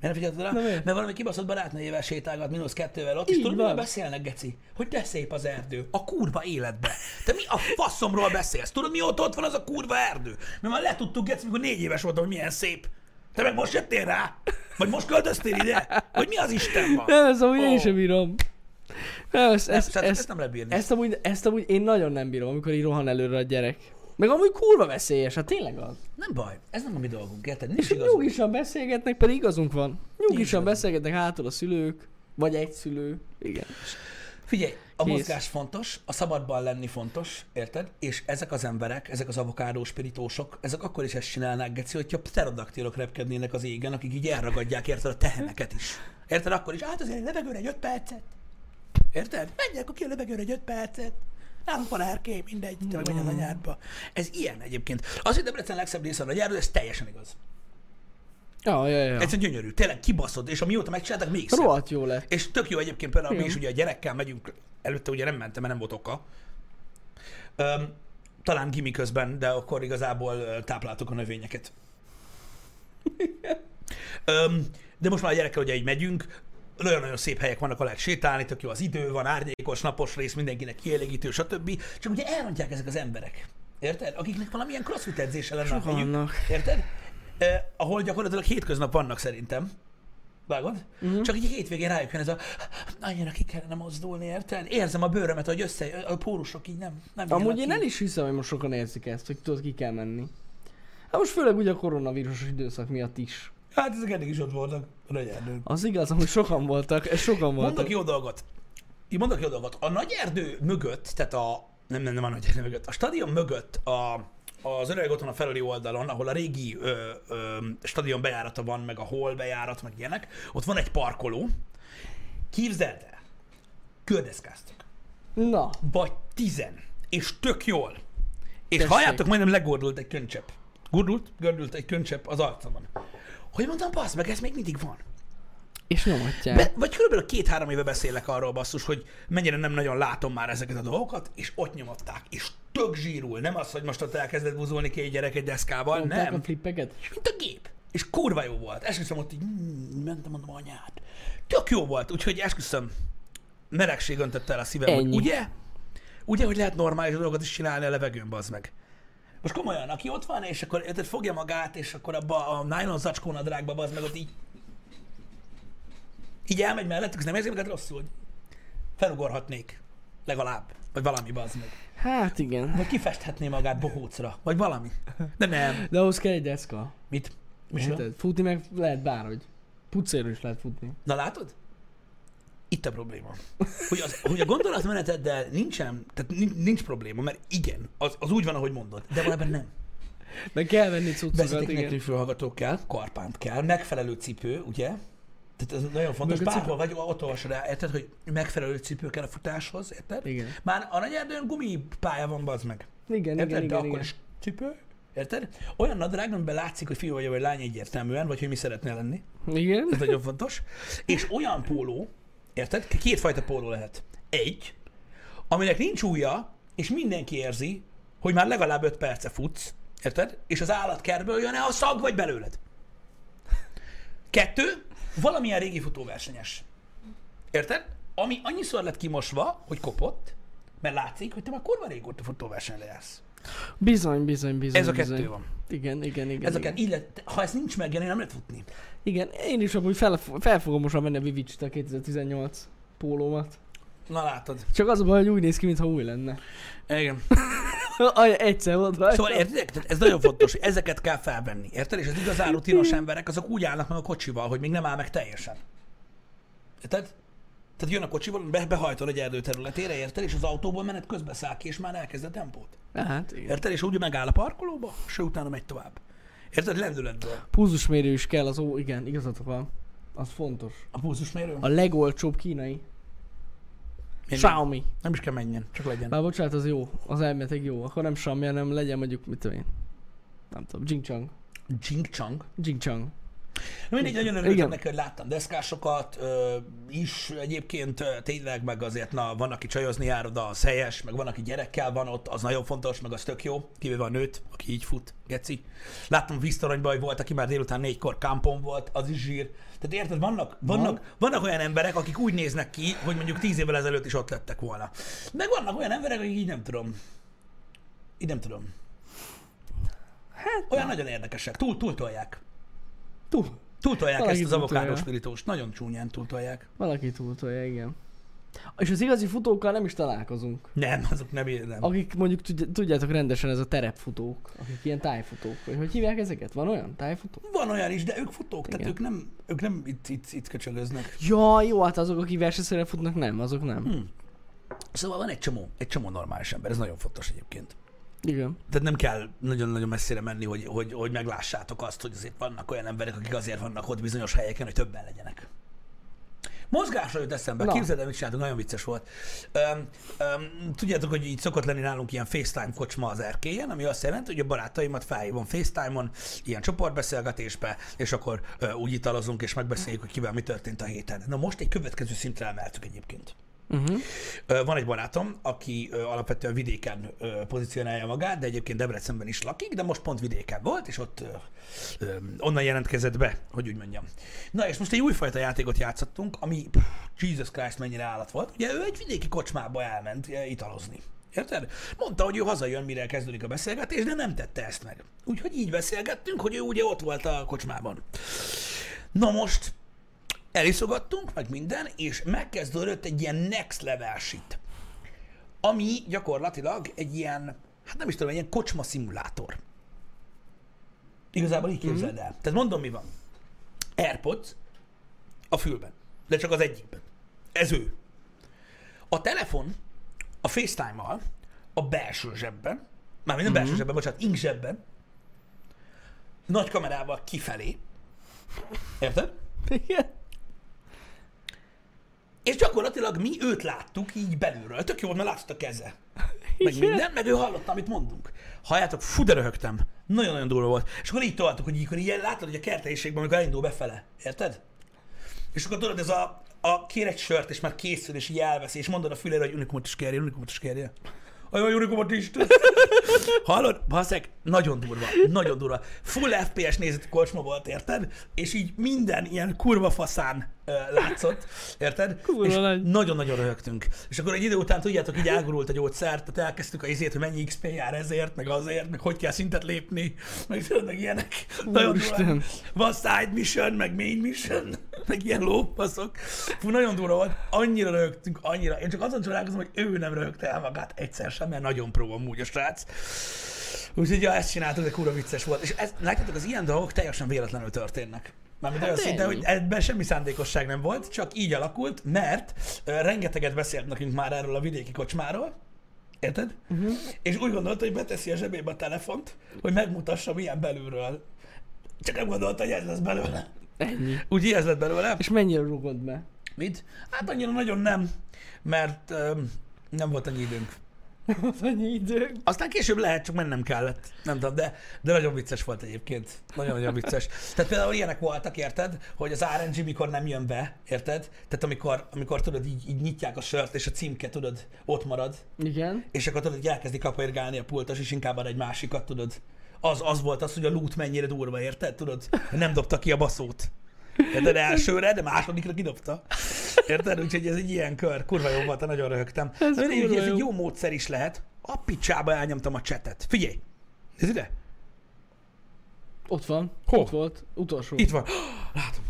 Miért nem figyelted rá? Na? Mert valami kibaszott barátnőjével sétálgat mínusz kettővel ott, és Így tudod, van. miről beszélnek, Geci? Hogy de szép az erdő. A kurva életbe. Te mi a faszomról beszélsz? Tudod, mióta ott van az a kurva erdő? Mert már letudtuk, Geci, mikor négy éves voltam, hogy milyen szép. Te meg most jöttél rá? Vagy most költöztél ide? Hogy mi az Isten van? Nem, ezt amúgy én Ó. sem bírom. Nem, ezt, Nem, ezt, ezt, ezt, ezt, nem lehet bírni. ezt, amúgy, ezt amúgy én nagyon nem bírom, amikor így rohan előre a gyerek. Meg amúgy kurva veszélyes, hát tényleg az. Nem baj, ez nem a mi dolgunk, érted? És Nincs így igazunk. nyugisan beszélgetnek, pedig igazunk van. Nyugisan igazunk. beszélgetnek hátul a szülők, vagy egy szülő. Igen. Figyelj, a Kész. mozgás fontos, a szabadban lenni fontos, érted? És ezek az emberek, ezek az avokádós spiritósok, ezek akkor is ezt csinálnák, Geci, hogyha pterodaktilok repkednének az égen, akik így elragadják, érted, a teheneket is. Érted? Akkor is, hát azért levegőre egy öt percet. Érted? Menjek ki a levegőre egy öt percet. Nálunk van erkély, mindegy, te meg menjen a nyárba. Ez ilyen egyébként. Az, hogy Debrecen legszebb része a nyárban, ez teljesen igaz. Ja, ja, ja. Egyszerűen gyönyörű. Tényleg kibaszott, és amióta megcsináltak, még szebb. Rohadt jó lett. És tök jó egyébként például mi is ugye a gyerekkel megyünk, előtte ugye nem mentem, mert nem volt oka. Öm, talán gimi közben, de akkor igazából tápláltuk a növényeket. Öm, de most már a gyerekkel ugye így megyünk, nagyon-nagyon szép helyek vannak, ahol lehet sétálni, tök jó az idő, van árnyékos, napos rész, mindenkinek kielégítő, stb. Csak ugye elrontják ezek az emberek. Érted? Akiknek valamilyen crossfit edzése lenne a Sokan helyük. Érted? Eh, ahol gyakorlatilag hétköznap vannak szerintem. Vágod? Mhm. Uh-huh. Csak így hétvégén rájuk jön ez a annyira ki kellene mozdulni, érted? Érzem a bőrömet, hogy össze, a pórusok így nem, nem Amúgy én ki. el is hiszem, hogy most sokan érzik ezt, hogy tudod, ki kell menni. Hát most főleg ugye a koronavírusos időszak miatt is. Hát ezek eddig is ott voltak erdőn. Az igaz, hogy sokan voltak, sokan voltak. Mondok jó dolgot. Így mondok jó dolgot. A nagy erdő mögött, tehát a, nem, nem, nem a nagy erdő mögött, a stadion mögött a, az öreg otthon a felüli oldalon, ahol a régi ö, ö, stadion bejárata van, meg a hol bejárat, meg ilyenek, ott van egy parkoló. Képzeld el, kördeszkáztak. Na, Vagy tizen. És tök jól. És Tessék. halljátok, majdnem legordult egy könycsepp. Gurdult? Gördült egy könycsepp az arcomon. Hogy mondtam, bassz meg, ez még mindig van. és nyomatják. Be, vagy körülbelül két-három éve beszélek arról, basszus, hogy mennyire nem nagyon látom már ezeket a dolgokat, és ott nyomatták, és tök zsírul. Nem az, hogy most ott elkezdett buzulni két gyerek egy deszkával, Nyomták nem. a flippeket? Mint a gép. És kurva jó volt. Esküszöm ott így, mm, mentem, mondom, anyád. Tök jó volt, úgyhogy esküszöm, meregség öntötte el a szívem, hogy Ennyi. ugye? Ugye, hogy lehet normális dolgokat is csinálni a levegőn, bazd meg. Most komolyan, aki ott van, és akkor érted, fogja magát, és akkor abba a nylon zacskó nadrágba, bazd meg ott így így elmegy mellettük, és nem érzik magát rosszul, hogy felugorhatnék legalább, vagy valami, bazd meg. Hát igen. Vagy kifesthetné magát bohócra, vagy valami. De nem. De ahhoz kell egy deszka. Mit? Mit? Futni meg lehet bárhogy. Pucéről is lehet futni. Na látod? Itt a probléma. Hogy, az, hogy a gondolatmeneteddel nincsen, tehát nin- nincs probléma, mert igen, az, az úgy van, ahogy mondod, de valójában nem. Meg kell venni cuccokat, Vezeték igen. fülhallgató kell, karpánt kell, megfelelő cipő, ugye? Tehát ez nagyon fontos. Meg a cipő- Bárhol vagy, ott olvasod rá, érted, hogy megfelelő cipő kell a futáshoz, érted? Igen. Már a nagy erdőn gumipálya van, bazd meg. Igen, Érted? igen, De igen, akkor igen. is cipő, érted? Olyan nadrág, amiben látszik, hogy fiú vagy, vagy lány egyértelműen, vagy hogy mi szeretnél lenni. Igen? Ez nagyon fontos. És olyan póló, érted? Kétfajta póló lehet. Egy, aminek nincs ujja, és mindenki érzi, hogy már legalább 5 perce futsz, érted? És az állatkertből jön-e a szag, vagy belőled. Kettő, valamilyen régi futóversenyes. Érted? Ami annyiszor lett kimosva, hogy kopott, mert látszik, hogy te már kurva régóta futóversenyre jársz. Bizony, bizony, bizony. Ez a bizony. kettő van. Igen, igen, igen. Ez a igen. Illet, ha ez nincs meg, Jani, nem lehet futni. igen, én is amúgy fel, fel fogom most menni a Vivicsit a 2018 pólómat. Na látod. Csak az a baj, hogy úgy néz ki, mintha új lenne. Igen. Egyszer volt rajta. Szóval értitek? Tehát ez nagyon fontos, ezeket kell felvenni. Érted? És az igazán rutinos emberek, azok úgy állnak meg a kocsival, hogy még nem áll meg teljesen. Érted? Tehát jön a kocsival, be, behajtol egy erdő területére, érted? És az autóból menet közbe száll ki, és már elkezd a tempót. Hát, igen. Érted? És úgy megáll a parkolóba, és utána megy tovább. Érted? Lendületből. Pulzusmérő is kell, az ó, igen, igazatok van. Az fontos. A pulzusmérő? A legolcsóbb kínai. Menjen. Xiaomi. Nem is kell menjen, csak legyen. Már bocsánat, az jó. Az elméletek jó. Akkor nem Xiaomi, hanem legyen mondjuk, mit tudom én. Nem tudom, Jingchang. Jing Chang. Jingchang. Na Mindegy, nagyon örülök Igen. neki, hogy láttam deszkásokat ö, is egyébként ö, tényleg, meg azért na, van, aki csajozni jár oda, az helyes, meg van, aki gyerekkel van ott, az nagyon fontos, meg az tök jó, kivéve a nőt, aki így fut, geci. Láttam víztoronyban, hogy volt, aki már délután négykor kampon volt, az is zsír. Tehát érted, vannak, vannak, vannak olyan emberek, akik úgy néznek ki, hogy mondjuk tíz évvel ezelőtt is ott lettek volna. Meg vannak olyan emberek, akik így nem tudom. Így nem tudom. Hát, Olyan nagyon érdekesek. Túl, túltolják. Túl. Túltolják Valaki ezt az avokádós spirítóst. Nagyon csúnyán túltolják. Valaki túltolja, igen. És az igazi futókkal nem is találkozunk. Nem, azok nem, nem. Akik mondjuk tudjátok rendesen, ez a terepfutók, akik ilyen tájfutók, vagy hogy hívják ezeket? Van olyan tájfutó? Van olyan is, de ők futók, tehát Igen. ők nem, ők nem itt, itt, itt köcsögöznek. Ja, jó, hát azok, akik versenyszerre futnak, nem, azok nem. Hm. Szóval van egy csomó, egy csomó normális ember, ez nagyon fontos egyébként. Igen. Tehát nem kell nagyon-nagyon messzire menni, hogy, hogy, hogy meglássátok azt, hogy azért vannak olyan emberek, akik azért vannak ott bizonyos helyeken, hogy többen legyenek. Mozgásra jut eszembe, Na. képzeld el, mit csináltunk, nagyon vicces volt. Öm, öm, tudjátok, hogy így szokott lenni nálunk ilyen FaceTime kocsma az erkélyen, ami azt jelenti, hogy a barátaimat felhívom FaceTime-on, ilyen csoportbeszélgetésbe, és akkor ö, úgy italozunk, és megbeszéljük, hogy kivel mi történt a héten. Na most egy következő szintre emeltük egyébként. Uh-huh. Van egy barátom, aki alapvetően vidéken pozícionálja magát, de egyébként Debrecenben is lakik, de most pont vidéken volt, és ott onnan jelentkezett be, hogy úgy mondjam. Na és most egy újfajta játékot játszottunk, ami Jesus Christ mennyire állat volt. Ugye ő egy vidéki kocsmába elment italozni. Érted? Mondta, hogy ő hazajön, mire kezdődik a beszélgetés, de nem tette ezt meg. Úgyhogy így beszélgettünk, hogy ő ugye ott volt a kocsmában. Na most eliszogattunk, meg minden, és megkezdődött egy ilyen next level shit. Ami gyakorlatilag egy ilyen, hát nem is tudom, egy ilyen kocsma szimulátor. Igazából így képzeld el. Tehát mondom, mi van. Airpods a fülben, de csak az egyikben. Ez ő. A telefon a FaceTime-mal a belső zsebben, mármint nem belső zsebben, bocsánat, ink zsebben, nagy kamerával kifelé. Érted? Igen. És gyakorlatilag mi őt láttuk így belülről. Tök jó, volt, mert látszott a keze. Meg minden, meg ő hallotta, amit mondunk. Halljátok, fú, de röhögtem. Nagyon-nagyon durva volt. És akkor így toltuk, hogy így, így látod, hogy a kertelyiségben, amikor elindul befele. Érted? És akkor tudod, ez a, a kér egy sört, és már készül, és így elveszi, és mondod a fülére, hogy unikumot is kérje, unikumot is kérje. Ajaj, unikumot is. Hallod? Baszek, nagyon durva, nagyon durva. Full FPS nézetű kocsma volt, érted? És így minden ilyen kurva faszán látszott, érted? Kurva és nagy. nagyon-nagyon röhögtünk. És akkor egy idő után, tudjátok, így elgurult a gyógyszer, tehát elkezdtük a izét, hogy mennyi XP jár ezért, meg azért, meg hogy kell szintet lépni, meg tudod, meg ilyenek. Nagyon durva. Van side mission, meg main mission, meg ilyen lópaszok. Fú, nagyon durva volt. Annyira röhögtünk, annyira. Én csak azon csodálkozom, hogy ő nem röhögte el magát egyszer sem, mert nagyon pró amúgy a srác. Úgyhogy ja, ezt csináltuk, de kurva vicces volt. És ez, látjátok, az ilyen dolgok teljesen véletlenül történnek. Mármint olyan Hát szinten, ennyi. hogy ebben semmi szándékosság nem volt, csak így alakult, mert ö, rengeteget beszélt nekünk már erről a vidéki kocsmáról, Érted? Uh-huh. És úgy gondolta, hogy beteszi a zsebébe a telefont, hogy megmutassa, milyen belülről. Csak nem gondolta, hogy ez lesz belőle. Ennyi. Úgy ez lett belőle. És mennyire rugod be? Mit? Hát annyira nagyon nem, mert öm, nem volt annyi időnk. Az annyi idő. Aztán később lehet, csak mennem kellett. Nem tudom, de, de nagyon vicces volt egyébként. Nagyon-nagyon vicces. Tehát például ilyenek voltak, érted, hogy az RNG mikor nem jön be, érted? Tehát amikor, amikor tudod, így, így nyitják a sört, és a címke, tudod, ott marad, Igen. és akkor tudod, hogy elkezdi kapirgálni a pultos, és inkább ad egy másikat, tudod. Az, az volt az, hogy a loot mennyire durva, érted? Tudod? Nem dobta ki a baszót. Érted? Elsőre, de másodikra kidobta. Érted? Úgyhogy ez egy ilyen kör. Kurva jó volt, nagyon röhögtem. Ez Ez, kurva ez egy jó. jó módszer is lehet. A picsába elnyomtam a csetet. Figyelj! Nézd ide! Ott van. Hol? Ott volt. Utolsó. Itt van. Látom.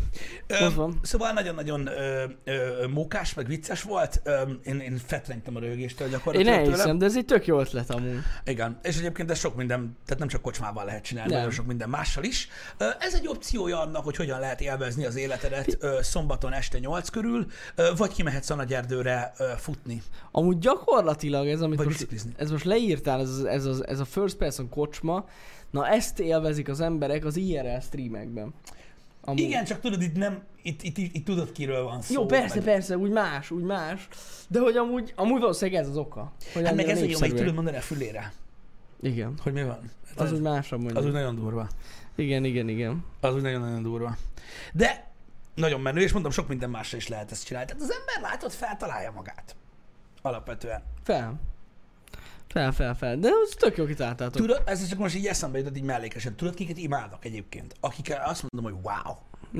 Ö, van. Szóval nagyon-nagyon ö, ö, mókás, meg vicces volt. Ö, én, én fetrengtem a röhögéstől Én gyakorlatilag tőle. elhiszem, de ez egy tök jó ötlet amúgy. Igen, és egyébként ez sok minden, tehát nem csak kocsmával lehet csinálni, Nem. nagyon sok minden mással is. Ö, Ez egy opciója annak, hogy hogyan lehet élvezni az életedet ö, szombaton este 8 körül, ö, vagy kimehetsz a nagyerdőre ö, futni. Amúgy gyakorlatilag ez, amit Vagy most, biciklizni. ez most leírtál, ez, ez, az, ez a first person kocsma, na ezt élvezik az emberek az IRL streamekben. Amúgy. Igen, csak tudod, itt nem, itt, itt, itt, itt tudod, kiről van szó. Jó, persze, meg, persze, úgy más, úgy más. De hogy amúgy, amúgy valószínűleg ez az oka. Hogy Hát meg ez a jó, meg tudod mondani a fülére. Igen. Hogy mi van? Az úgy másabb mondjuk. az úgy nagyon durva. Igen, igen, igen. Az úgy nagyon-nagyon durva. De nagyon menő, és mondom, sok minden másra is lehet ezt csinálni. Tehát az ember látod, feltalálja magát. Alapvetően. Fel. Fel, fel, fel. De az tök jó kitaláltátok. Tudod, ez csak most így eszembe jutott így mellékesen. Tudod, kiket imádok egyébként? Akikkel azt mondom, hogy wow.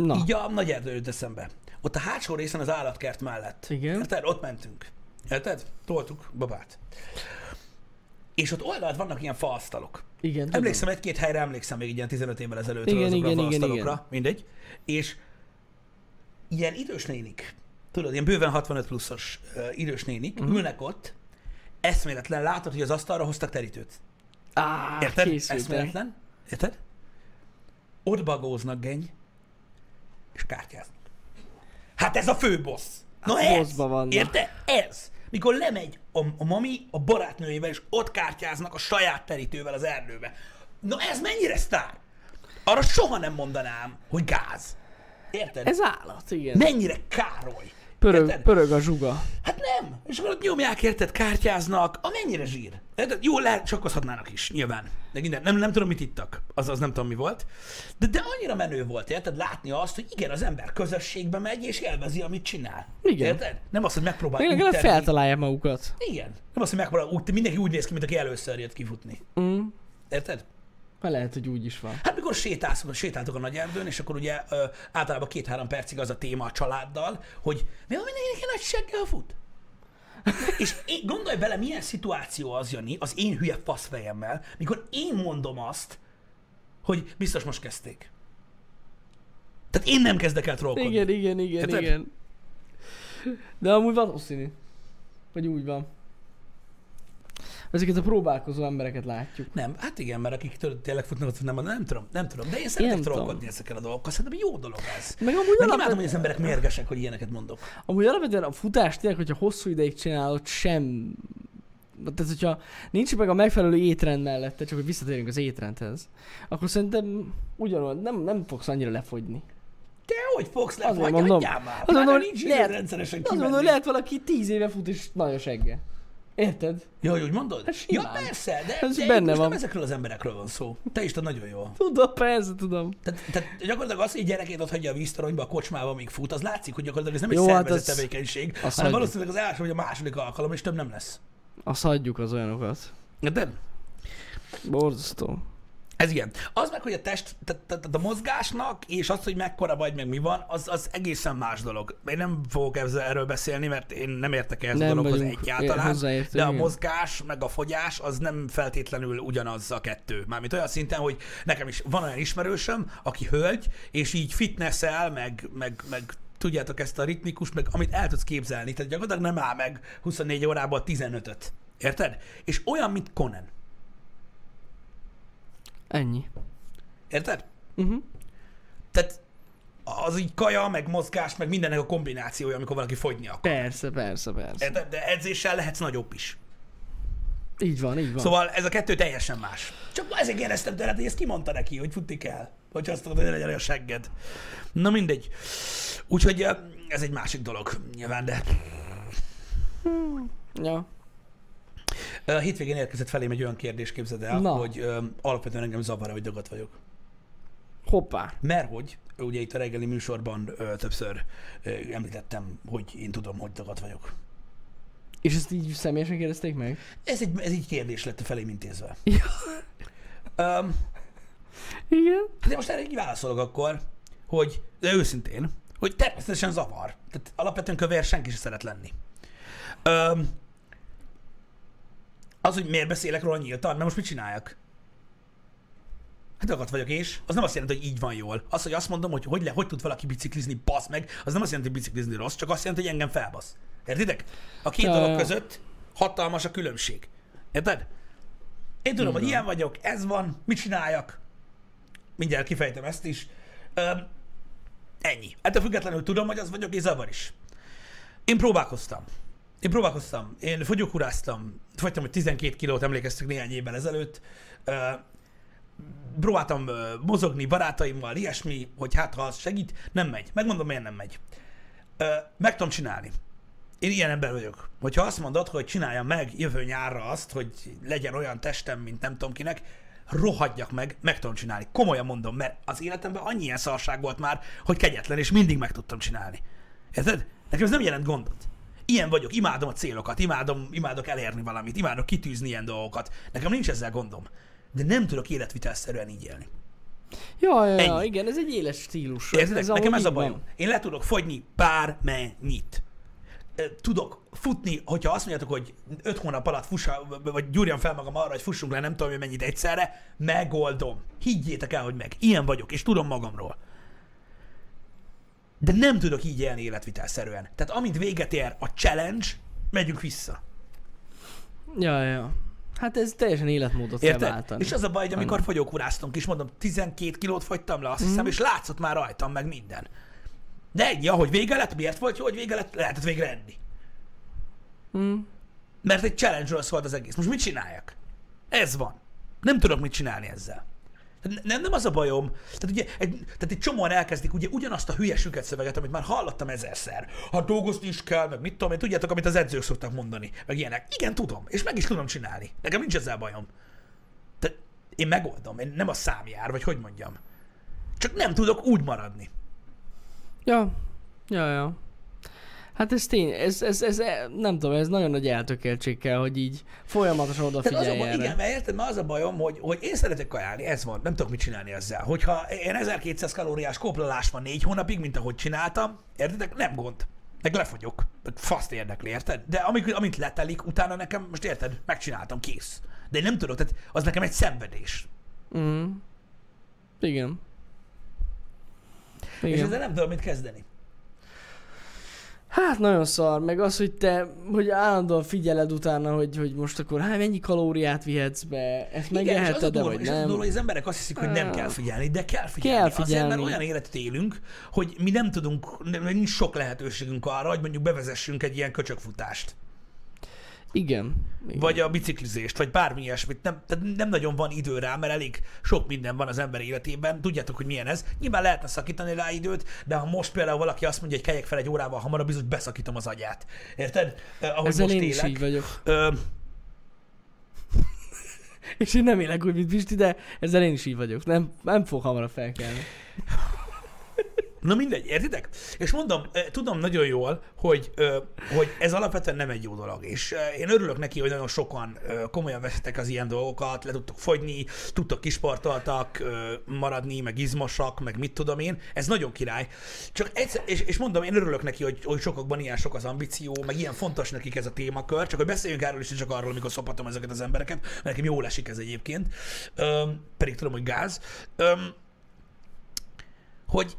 Na. Így a nagy erdő jut eszembe. Ott a hátsó részen az állatkert mellett. Igen. Érted? Ott mentünk. Érted? Toltuk babát. És ott oldalt vannak ilyen faasztalok. Igen. tudom. Emlékszem, egy-két helyre emlékszem még ilyen 15 évvel ezelőtt Igen, azokra igen, a igen, faasztalokra. igen. Mindegy. És ilyen idős nénik, tudod, ilyen bőven 65 pluszos uh, idős nénik uh-huh. ülnek ott, eszméletlen, látod, hogy az asztalra hoztak terítőt. Á, Érted? készültek. Eszméletlen. Érted? Ott bagóznak, geny, és kártyáznak. Hát ez a fő boss. Na Hát ez! vannak. Érted? Ez! Mikor lemegy a, a mami a barátnőjével, és ott kártyáznak a saját terítővel az erdőbe. Na ez mennyire sztár? Arra soha nem mondanám, hogy gáz. Érted? Ez állat, igen. Mennyire károly. Pörög, Érted? pörög a zsuga. Hát nem. És akkor ott nyomják, érted, kártyáznak. A mennyire zsír. Érted? Jó, lehet, csakkozhatnának is, nyilván. De minden, nem, nem tudom, mit ittak. Az, az nem tudom, mi volt. De, de annyira menő volt, érted? Látni azt, hogy igen, az ember közösségbe megy, és élvezi, amit csinál. Igen. Érted? Nem az, hogy megpróbál Még legalább feltalálják magukat. Igen. Nem az, hogy megpróbál úgy, mindenki úgy néz ki, mint aki először jött kifutni. Mm. Érted? Ha lehet, hogy úgy is van. Hát mikor sétálsz, sétáltok a nagy erdőn, és akkor ugye ö, általában két-három percig az a téma a családdal, hogy mi van mindenkinek egy nagy seggel fut? és én, gondolj bele, milyen szituáció az, Jani, az én hülye faszfejemmel, mikor én mondom azt, hogy biztos most kezdték. Tehát én nem kezdek el trollkodni. Igen, igen, igen, Érted? igen. De amúgy valószínű. Hogy úgy van. Ezeket a próbálkozó embereket látjuk. Nem, hát igen, mert akik tényleg futnak, ott nem, nem tudom, nem tudom. De én szeretek trollkodni ezekkel a dolgokkal, szerintem jó dolog ez. Meg amúgy, Meg imádom, hogy az emberek mérgesek, hogy ilyeneket mondok. amúgy alapvetően a futás tényleg, hogyha hosszú ideig csinálod, sem... Tehát, hogyha nincs meg a megfelelő étrend mellette, csak hogy visszatérünk az étrendhez, akkor szerintem ugyanolyan, nem, nem fogsz annyira lefogyni. Te hogy fogsz Azért lefagyni? mondom. Hagyjál már! Azt mondom, Pláne hogy nincs lehet- rendszeresen Azt mondom, kimenni. lehet valaki tíz éve fut és nagyon segge. Érted? Ja, hogy úgy mondod? Hát ja, persze, de, Ez de benne most van. nem ezekről az emberekről van szó. Te is tudod nagyon jól. Tudom, persze, tudom. Tehát, tehát gyakorlatilag az, hogy egy gyerekét ott hagyja a víztoronyba, a kocsmába, míg fut, az látszik, hogy gyakorlatilag ez nem egy Jó, hát szervezett az- tevékenység, azt hanem valószínűleg az első vagy a második alkalom, és több nem lesz. Azt hagyjuk az olyanokat. De Borzasztó. Ez ilyen. Az meg, hogy a test, tehát, a mozgásnak, és az, hogy mekkora vagy, meg mi van, az, az egészen más dolog. Én nem fogok ezzel, erről beszélni, mert én nem értek ehhez a Nem dologhoz vagyunk egyáltalán. De a igen. mozgás, meg a fogyás, az nem feltétlenül ugyanaz a kettő. Mármint olyan szinten, hogy nekem is van olyan ismerősöm, aki hölgy, és így fitnessel, meg, meg, meg tudjátok ezt a ritmikus, meg amit el tudsz képzelni. Tehát gyakorlatilag nem áll meg 24 órából 15-öt. Érted? És olyan, mint Conan. Ennyi. Érted? Uh-huh. Tehát az így kaja, meg mozgás, meg mindennek a kombinációja, amikor valaki fogyni akar. Persze, persze, persze. Érted? De edzéssel lehetsz nagyobb is. Így van, így van. Szóval ez a kettő teljesen más. Csak ezért kérdeztem tőled, hogy ezt kimondta neki, hogy futni kell. Hogy azt tudod, hogy legyen a segged. Na mindegy. Úgyhogy ez egy másik dolog, nyilván, de Ja. Ö, hétvégén érkezett felém egy olyan kérdés, képzeld el, Na. hogy ö, alapvetően engem zavar, hogy dagat vagyok. Hoppá. Mert hogy, ugye itt a reggeli műsorban ö, többször ö, említettem, hogy én tudom, hogy dagat vagyok. És ezt így személyesen kérdezték meg? Ez egy, ez egy kérdés lett a felém intézve. Ja. Um, Igen. de most erre így válaszolok akkor, hogy, de őszintén, hogy természetesen zavar. Tehát alapvetően kövér senki sem szeret lenni. Um, az, hogy miért beszélek róla nyíltan, mert most mit csináljak? Hát dagat vagyok és, az nem azt jelenti, hogy így van jól. Az, hogy azt mondom, hogy hogy, le, hogy tud valaki biciklizni, basz meg, az nem azt jelenti, hogy biciklizni rossz, csak azt jelenti, hogy engem felbasz. Értitek? A két dolog között hatalmas a különbség. Érted? Én tudom, Így hogy ilyen vagyok, ez van, mit csináljak? Mindjárt kifejtem ezt is. Öm, ennyi. Ettől függetlenül tudom, hogy az vagyok, és zavar is. Én próbálkoztam. Én próbálkoztam. Én fogyókúráztam. Fogytam, hogy 12 kilót emlékeztek néhány évvel ezelőtt. Próbáltam mozogni barátaimmal, ilyesmi, hogy hát ha az segít, nem megy. Megmondom, miért nem megy. Meg tudom csinálni. Én ilyen ember vagyok. Hogyha azt mondod, hogy csináljam meg jövő nyárra azt, hogy legyen olyan testem, mint nem tudom kinek, rohadjak meg, meg tudom csinálni. Komolyan mondom, mert az életemben annyi ilyen szarság volt már, hogy kegyetlen, és mindig meg tudtam csinálni. Érted? Nekem ez nem jelent gondot. Ilyen vagyok, imádom a célokat, imádom, imádok elérni valamit, imádok kitűzni ilyen dolgokat. Nekem nincs ezzel gondom. De nem tudok életvitelszerűen így élni. Ja, ja, ja, igen, ez egy éles stílus. Érted? Ez Nekem ez a bajom. van. Én le tudok fogyni bármennyit. Tudok futni, hogyha azt mondjátok, hogy öt hónap alatt fussa, vagy gyúrjam fel magam arra, hogy fussunk le nem tudom hogy mennyit egyszerre, megoldom. Higgyétek el, hogy meg. Ilyen vagyok, és tudom magamról. De nem tudok így élni életvitelszerűen. Tehát amint véget ér a challenge, megyünk vissza. Ja, ja. Hát ez teljesen életmódot kell Érted? váltani. És az a baj, hogy amikor fogyókúráztunk is, mondom, 12 kilót fogytam le, azt hiszem, és látszott már rajtam meg minden. De ennyi, ahogy vége lett, miért volt jó, hogy vége lett, lehetett végre enni. Mm. Mert egy challenge szólt az egész. Most mit csináljak? Ez van. Nem tudok mit csinálni ezzel. Nem, nem az a bajom. Tehát, ugye, egy, tehát egy csomóan elkezdik ugye ugyanazt a hülye süket szöveget, amit már hallottam ezerszer. Ha dolgozni is kell, meg mit tudom én, tudjátok, amit az edzők szoktak mondani, meg ilyenek. Igen, tudom, és meg is tudom csinálni. Nekem nincs ezzel bajom. Tehát én megoldom, én nem a szám jár, vagy hogy mondjam. Csak nem tudok úgy maradni. Ja, ja, ja. Hát ez tény, ez, ez, ez, nem tudom, ez nagyon nagy eltökéltség kell, hogy így folyamatosan Tehát az a odafigyelj baj, erre. igen, mert érted, mert az a bajom, hogy, hogy én szeretek kajálni, ez van, nem tudok mit csinálni ezzel. Hogyha én 1200 kalóriás kóplalás van négy hónapig, mint ahogy csináltam, értedek, nem gond. Meg lefogyok. Meg faszt érdekli, érted? De amik, amint letelik, utána nekem, most érted, megcsináltam, kész. De én nem tudok, tehát az nekem egy szenvedés. Mm. Igen. Igen. És ezzel nem tudom mit kezdeni. Hát nagyon szar, meg az, hogy te, hogy állandóan figyeled utána, hogy, hogy most akkor hát mennyi kalóriát vihetsz be, ezt megeheted de vagy és az nem. durva, hogy az emberek azt hiszik, hogy nem kell figyelni, de kell figyelni. Kell Azért, figyelni. mert olyan életet élünk, hogy mi nem tudunk, nem- nincs sok lehetőségünk arra, hogy mondjuk bevezessünk egy ilyen köcsökfutást. Igen. Igen. vagy a biciklizést, vagy bármi ilyesmit. Nem, tehát nem nagyon van idő rá, mert elég sok minden van az ember életében. Tudjátok, hogy milyen ez. Nyilván lehetne szakítani rá időt, de ha most például valaki azt mondja, hogy kelyek fel egy órával hamarabb, biztos beszakítom az agyát. Érted? Eh, ahogy Ezzel most én is élek. így vagyok. Ö, És én nem élek úgy, mint Pisti, de ezzel én is így vagyok. Nem, nem fog hamarabb felkelni. Na mindegy, értitek? És mondom, tudom nagyon jól, hogy, hogy ez alapvetően nem egy jó dolog, és én örülök neki, hogy nagyon sokan komolyan veszitek az ilyen dolgokat, le tudtok fogyni, tudtok kisportoltak ö, maradni, meg izmosak, meg mit tudom én, ez nagyon király. Csak egyszer, és, és mondom, én örülök neki, hogy, hogy sokakban ilyen sok az ambíció, meg ilyen fontos nekik ez a témakör, csak hogy beszéljünk erről is, csak arról, amikor szopatom ezeket az embereket, mert nekem jól esik ez egyébként, Öm, pedig tudom, hogy gáz. Hogy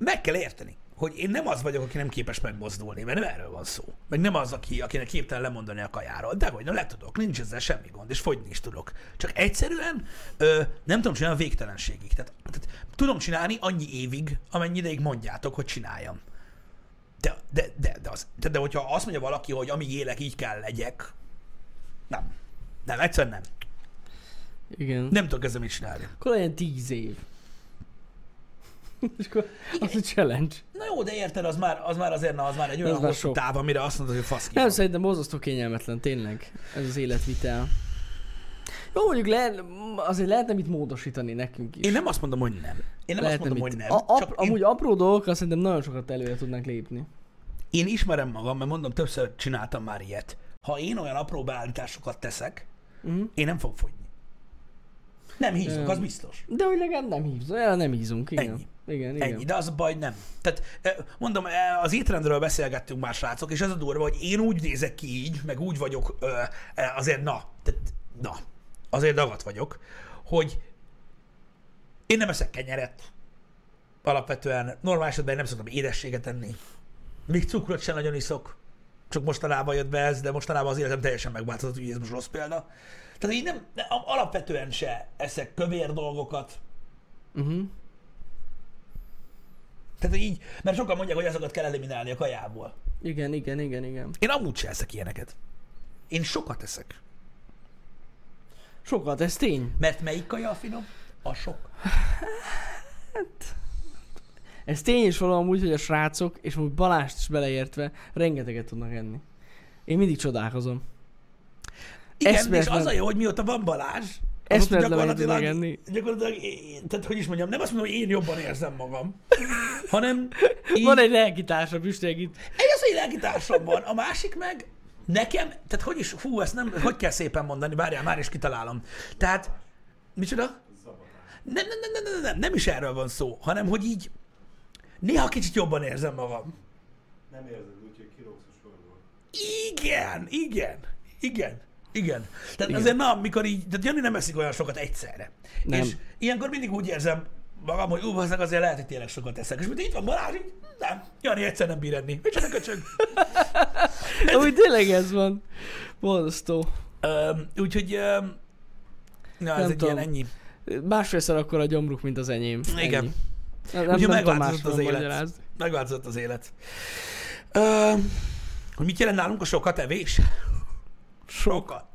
meg kell érteni, hogy én nem az vagyok, aki nem képes megmozdulni, mert nem erről van szó. Meg nem az, aki, akinek képtelen lemondani a kajáról. De hogy nem le tudok, nincs ezzel semmi gond, és fogyni is tudok. Csak egyszerűen ö, nem tudom csinálni a végtelenségig. Tehát, tehát tudom csinálni annyi évig, amennyi ideig mondjátok, hogy csináljam. De, de, de, de, az, de, de hogyha azt mondja valaki, hogy amíg élek, így kell legyek, nem. Nem, egyszerűen nem. Igen. Nem tudok ezzel mit csinálni. Akkor legyen tíz év. És akkor az a challenge. Na jó, de érted, az már, az már azért, na, az már egy olyan hosszú táv, amire azt mondod, hogy fasz ki Nem, szerintem borzasztó kényelmetlen, tényleg. Ez az életvitel. Jó, mondjuk le, azért lehetne mit módosítani nekünk is. Én nem azt mondom, hogy nem. Én nem lehetne azt mondom, mit. hogy nem. A, ap, amúgy én, apró dolgokkal szerintem nagyon sokat előre tudnánk lépni. én, ismerem magam, mert mondom, többször csináltam már ilyet. Ha én olyan apró beállításokat teszek, Uh-huh. én nem fogok fogyni. Nem hízok, Ö, az biztos. De hogy legalább nem hívsz, olyan nem hízunk, igen. Ennyi. Igen, igen. Ennyi, de az a baj, hogy nem. Tehát eh, mondom, eh, az étrendről beszélgettünk már, srácok, és ez a durva, hogy én úgy nézek ki így, meg úgy vagyok, eh, azért na, tehát, na, azért dagat vagyok, hogy én nem eszek kenyeret. Alapvetően normál esetben nem szoktam édességet enni. Még cukrot sem nagyon iszok. Csak mostanában jött be ez, de mostanában az életem teljesen megváltozott, úgyhogy ez most rossz példa. Tehát így nem, alapvetően se eszek kövér dolgokat, Uh-huh. Tehát így, mert sokan mondják, hogy azokat kell eliminálni a kajából. Igen, igen, igen, igen. Én amúgy se eszek ilyeneket. Én sokat eszek. Sokat, ez tény. Mert melyik kaja a finom? A sok. Ez tény is valami úgy, hogy a srácok, és úgy Balást is beleértve, rengeteget tudnak enni. Én mindig csodálkozom. Igen, Eszméletlen- és az a jó, hogy mióta van Balázs, Eszméletlen mennyit gyakorlatilag, enni. gyakorlatilag, én- tehát hogy is mondjam, nem azt mondom, hogy én jobban érzem magam, hanem így, Van egy lelkitársa, Pistek itt. egy az, hogy lelkitársam van, a másik meg nekem, tehát hogy is, fú, ezt nem, hogy kell szépen mondani, várjál, már is kitalálom. Tehát, micsoda? Nem, nem, nem, nem, nem, nem, nem is erről van szó, hanem hogy így néha kicsit jobban érzem magam. Nem érzed úgy, hogy kirogsz a sorból. Igen, igen, igen, igen. Tehát Igen. azért na, amikor így, tehát Jani nem eszik olyan sokat egyszerre. Nem. És ilyenkor mindig úgy érzem magam, hogy ú, azért lehet, hogy tényleg sokat eszek. És mint itt van Balázs, így, nem, Jani egyszer nem bír enni. Micsoda köcsög. Úgy tényleg ez van. Borzasztó. Öm, úgyhogy, öm, na, ez Nem egy tudom. ilyen ennyi. Másfélszer akkor a gyomruk, mint az enyém. Igen. Ennyi. Nem, nem, Ugye nem tudom megváltozott az élet. magyarázni. Megváltozott az élet. Öm, hogy mit jelent nálunk a sokat evés? Sokat.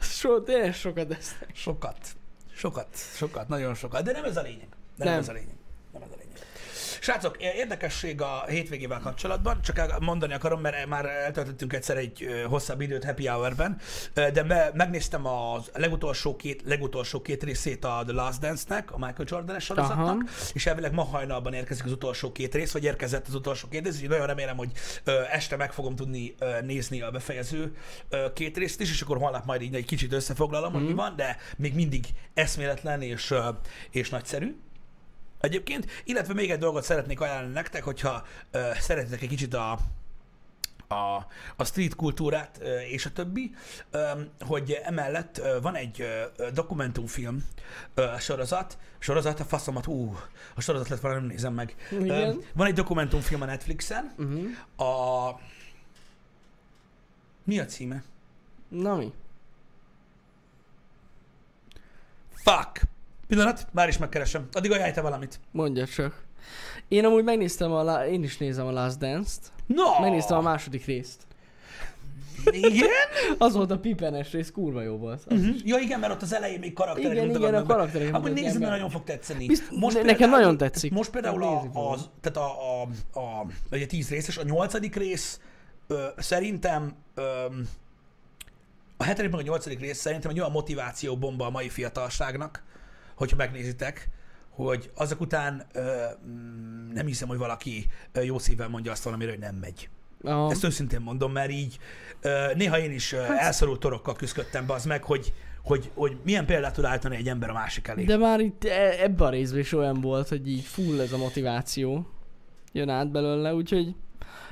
So, sokat esznek. Sokat. Sokat. Sokat. Nagyon sokat. De nem ez a lényeg. De nem. Nem ez a lényeg. Srácok, érdekesség a hétvégével kapcsolatban, csak mondani akarom, mert már eltöltöttünk egyszer egy hosszabb időt Happy Hour-ben, de me, megnéztem a legutolsó két, legutolsó két részét a The Last Dance-nek, a Michael Jordan-es sorozatnak, Aha. és elvileg ma hajnalban érkezik az utolsó két rész, vagy érkezett az utolsó két rész, úgyhogy nagyon remélem, hogy este meg fogom tudni nézni a befejező két részt is, és akkor holnap majd így egy kicsit összefoglalom, hogy mi van, de még mindig eszméletlen és, és nagyszerű. Egyébként, illetve még egy dolgot szeretnék ajánlani nektek, hogyha ö, szeretitek egy kicsit a, a, a street kultúrát és a többi, hogy emellett van egy dokumentumfilm sorozat, sorozat a faszomat, ú, a sorozat lett valami, nem nézem meg. Igen. van egy dokumentumfilm a Netflixen, Uh-huh. a... Mi a címe? Na mi? Fuck! Pillanat, már is megkeresem. Addig ajánlj te valamit. Mondja csak. Én amúgy megnéztem a, la- én is nézem a Last Dance-t. No! Megnéztem a második részt. Igen? Az volt a pipenes rész, kurva jó volt. Uh-huh. Ja igen, mert ott az elején még karakterek Igen, igen, a karakterek Amúgy nézd, mert nagyon fog tetszeni. Bizt- ne- nekem nagyon tetszik. Most például a, az, tehát a, a, a, ugye tíz részes, a nyolcadik rész ö, szerintem ö, a hetedik meg a nyolcadik rész szerintem egy olyan motiváció bomba a mai fiatalságnak, hogyha megnézitek, hogy azok után ö, mm, nem hiszem, hogy valaki jó szívvel mondja azt valamire, hogy nem megy. Aha. Ezt őszintén mondom, mert így ö, néha én is Hát- elszorult torokkal küzdöttem be az meg, hogy, hogy, hogy milyen példát tud állítani egy ember a másik elé. De már itt e- ebben a részben is olyan volt, hogy így full ez a motiváció jön át belőle, úgyhogy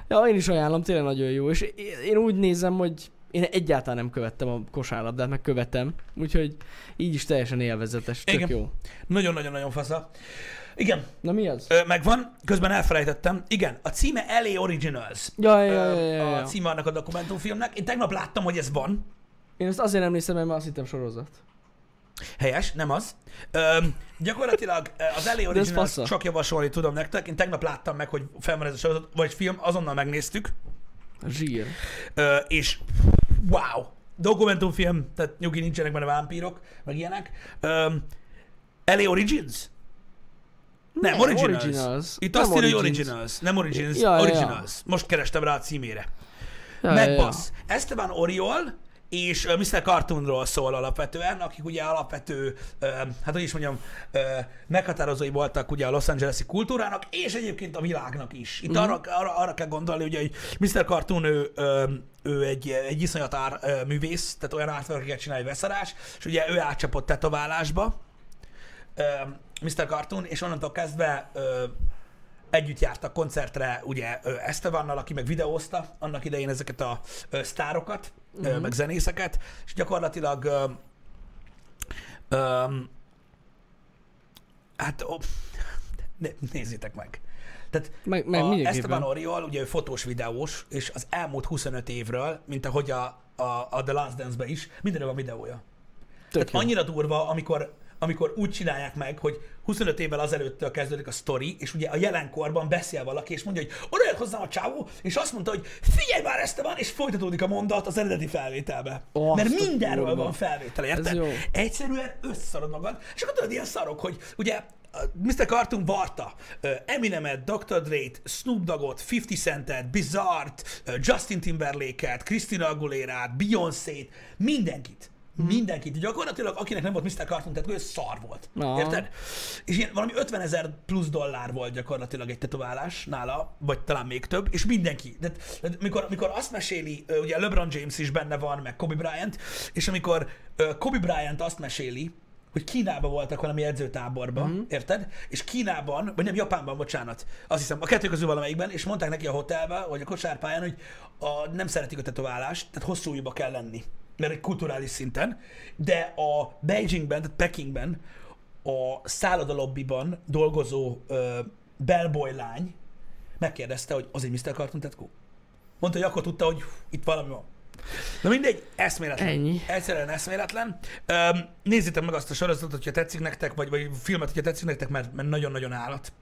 ja, én is ajánlom, tényleg nagyon jó, és én úgy nézem, hogy én egyáltalán nem követtem a kosárlabdát, meg követem, úgyhogy így is teljesen élvezetes, tök Igen. jó. Nagyon-nagyon-nagyon fasza. Igen, Na mi az? ö, megvan, közben elfelejtettem. Igen, a címe LA Originals. Ja, ja, ja, ja, ja, A címe annak a dokumentumfilmnek. Én tegnap láttam, hogy ez van. Én ezt azért nem néztem, mert már azt hittem sorozat. Helyes, nem az. Ö, gyakorlatilag az LA Originals csak javasolni tudom nektek. Én tegnap láttam meg, hogy fel van ez a sorozat, vagy film, azonnal megnéztük. Zsír. Ö, és wow, dokumentumfilm, tehát nyugi nincsenek benne vámpírok, meg ilyenek. Ö, LA Origins? Nem, Nem, Originals. Originals. Itt Nem azt írja, hogy. Originals, nem Origins, Ja, ja, ja. Originals. Most kerestem rá a címére. Ja, Megbasz. Esteban Oriol és Mr. Cartoonról szól alapvetően, akik ugye alapvető, hát hogy is mondjam, meghatározói voltak ugye a Los Angeles-i kultúrának, és egyébként a világnak is. Itt Mhm. arra, arra, arra kell gondolni, ugye, hogy Mr. Cartoon ő, ő egy, egy iszonyat ár, művész, tehát olyan artwork csinál, hogy veszarás, és ugye ő átcsapott tetoválásba, Mr. Cartoon, és onnantól kezdve együtt jártak koncertre ugye Estevannal, aki meg videózta annak idején ezeket a sztárokat, uh-huh. meg zenészeket, és gyakorlatilag ö, ö, hát ó, né, nézzétek meg. Tehát Meg, meg a. Esteban Oriol, ugye ő fotós videós, és az elmúlt 25 évről, mint ahogy a, a, a The Last Dance-be is, mindenről van videója. Tök Tehát jó. annyira durva, amikor, amikor úgy csinálják meg, hogy 25 évvel azelőttől kezdődik a sztori, és ugye a jelenkorban beszél valaki, és mondja, hogy oda jött hozzám a csávó, és azt mondta, hogy figyelj már ezt van, és folytatódik a mondat az eredeti felvételbe. Azt Mert mindenről kurva. van felvétel, érted? Egyszerűen összeszarod magad, és akkor tudod, ilyen szarok, hogy ugye Mr. Cartoon varta Eminemet, Dr. Dre-t, Snoop Dogg-ot, 50 Centet, Bizarre-t, ö, Justin Timberlake-et, Christina Aguilera-t, Beyoncé-t, mindenkit. Mindenkit. Gyakorlatilag, akinek nem volt Mr. Cartoon, ő szar volt. Aha. Érted? És ilyen valami 50 ezer plusz dollár volt gyakorlatilag egy tetoválás nála, vagy talán még több, és mindenki. De, de mikor, mikor azt meséli, ugye LeBron James is benne van, meg Kobe Bryant, és amikor Kobe Bryant azt meséli, hogy Kínában voltak valami edzőtáborban, mm. érted? És Kínában, vagy nem, Japánban, bocsánat, azt hiszem, a kettő közül valamelyikben, és mondták neki a hotelben, vagy a kosárpályán, hogy a, nem szeretik a tetoválást, tehát hosszú kell lenni, mert egy kulturális szinten, de a Beijingben, tehát Pekingben, a szállodalobbiban dolgozó ö, bellboy lány megkérdezte, hogy az egy Mr. Cartoon tetkó? Mondta, hogy akkor tudta, hogy itt valami van. Na mindegy, eszméletlen. Ennyi. Egyszerűen eszméletlen. Öm, nézzétek meg azt a sorozatot, hogyha tetszik nektek, vagy, vagy filmet, hogyha tetszik nektek, mert, mert nagyon-nagyon állat.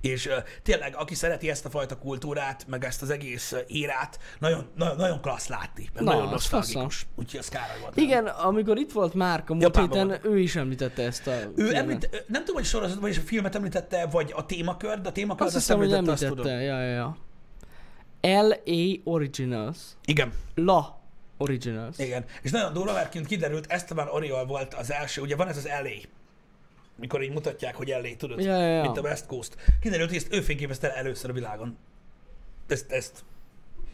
És uh, tényleg, aki szereti ezt a fajta kultúrát, meg ezt az egész érát, nagyon, nagyon, nagyon klassz látni, meg Na, nagyon nosztalgikus. Úgyhogy az károly volt. Igen, amikor itt volt Márka múlt héten, ő is említette ezt a Ő filmet. említ, nem tudom, hogy sorozat, vagy a filmet említette, vagy a témakör, de a témakör Azt hiszem, hogy említette, azt említette. tudom. Ja, ja, ja. L.A. Originals. Igen, La Originals. igen. És nagyon durva, mert kint kiderült, Esteban Oriol volt az első, ugye van ez az LA, mikor így mutatják, hogy LA, tudod, Ja, ja, ja. mint a West Coast. Kiderült, hogy ezt ő fényképezte el először a világon. Ezt, ezt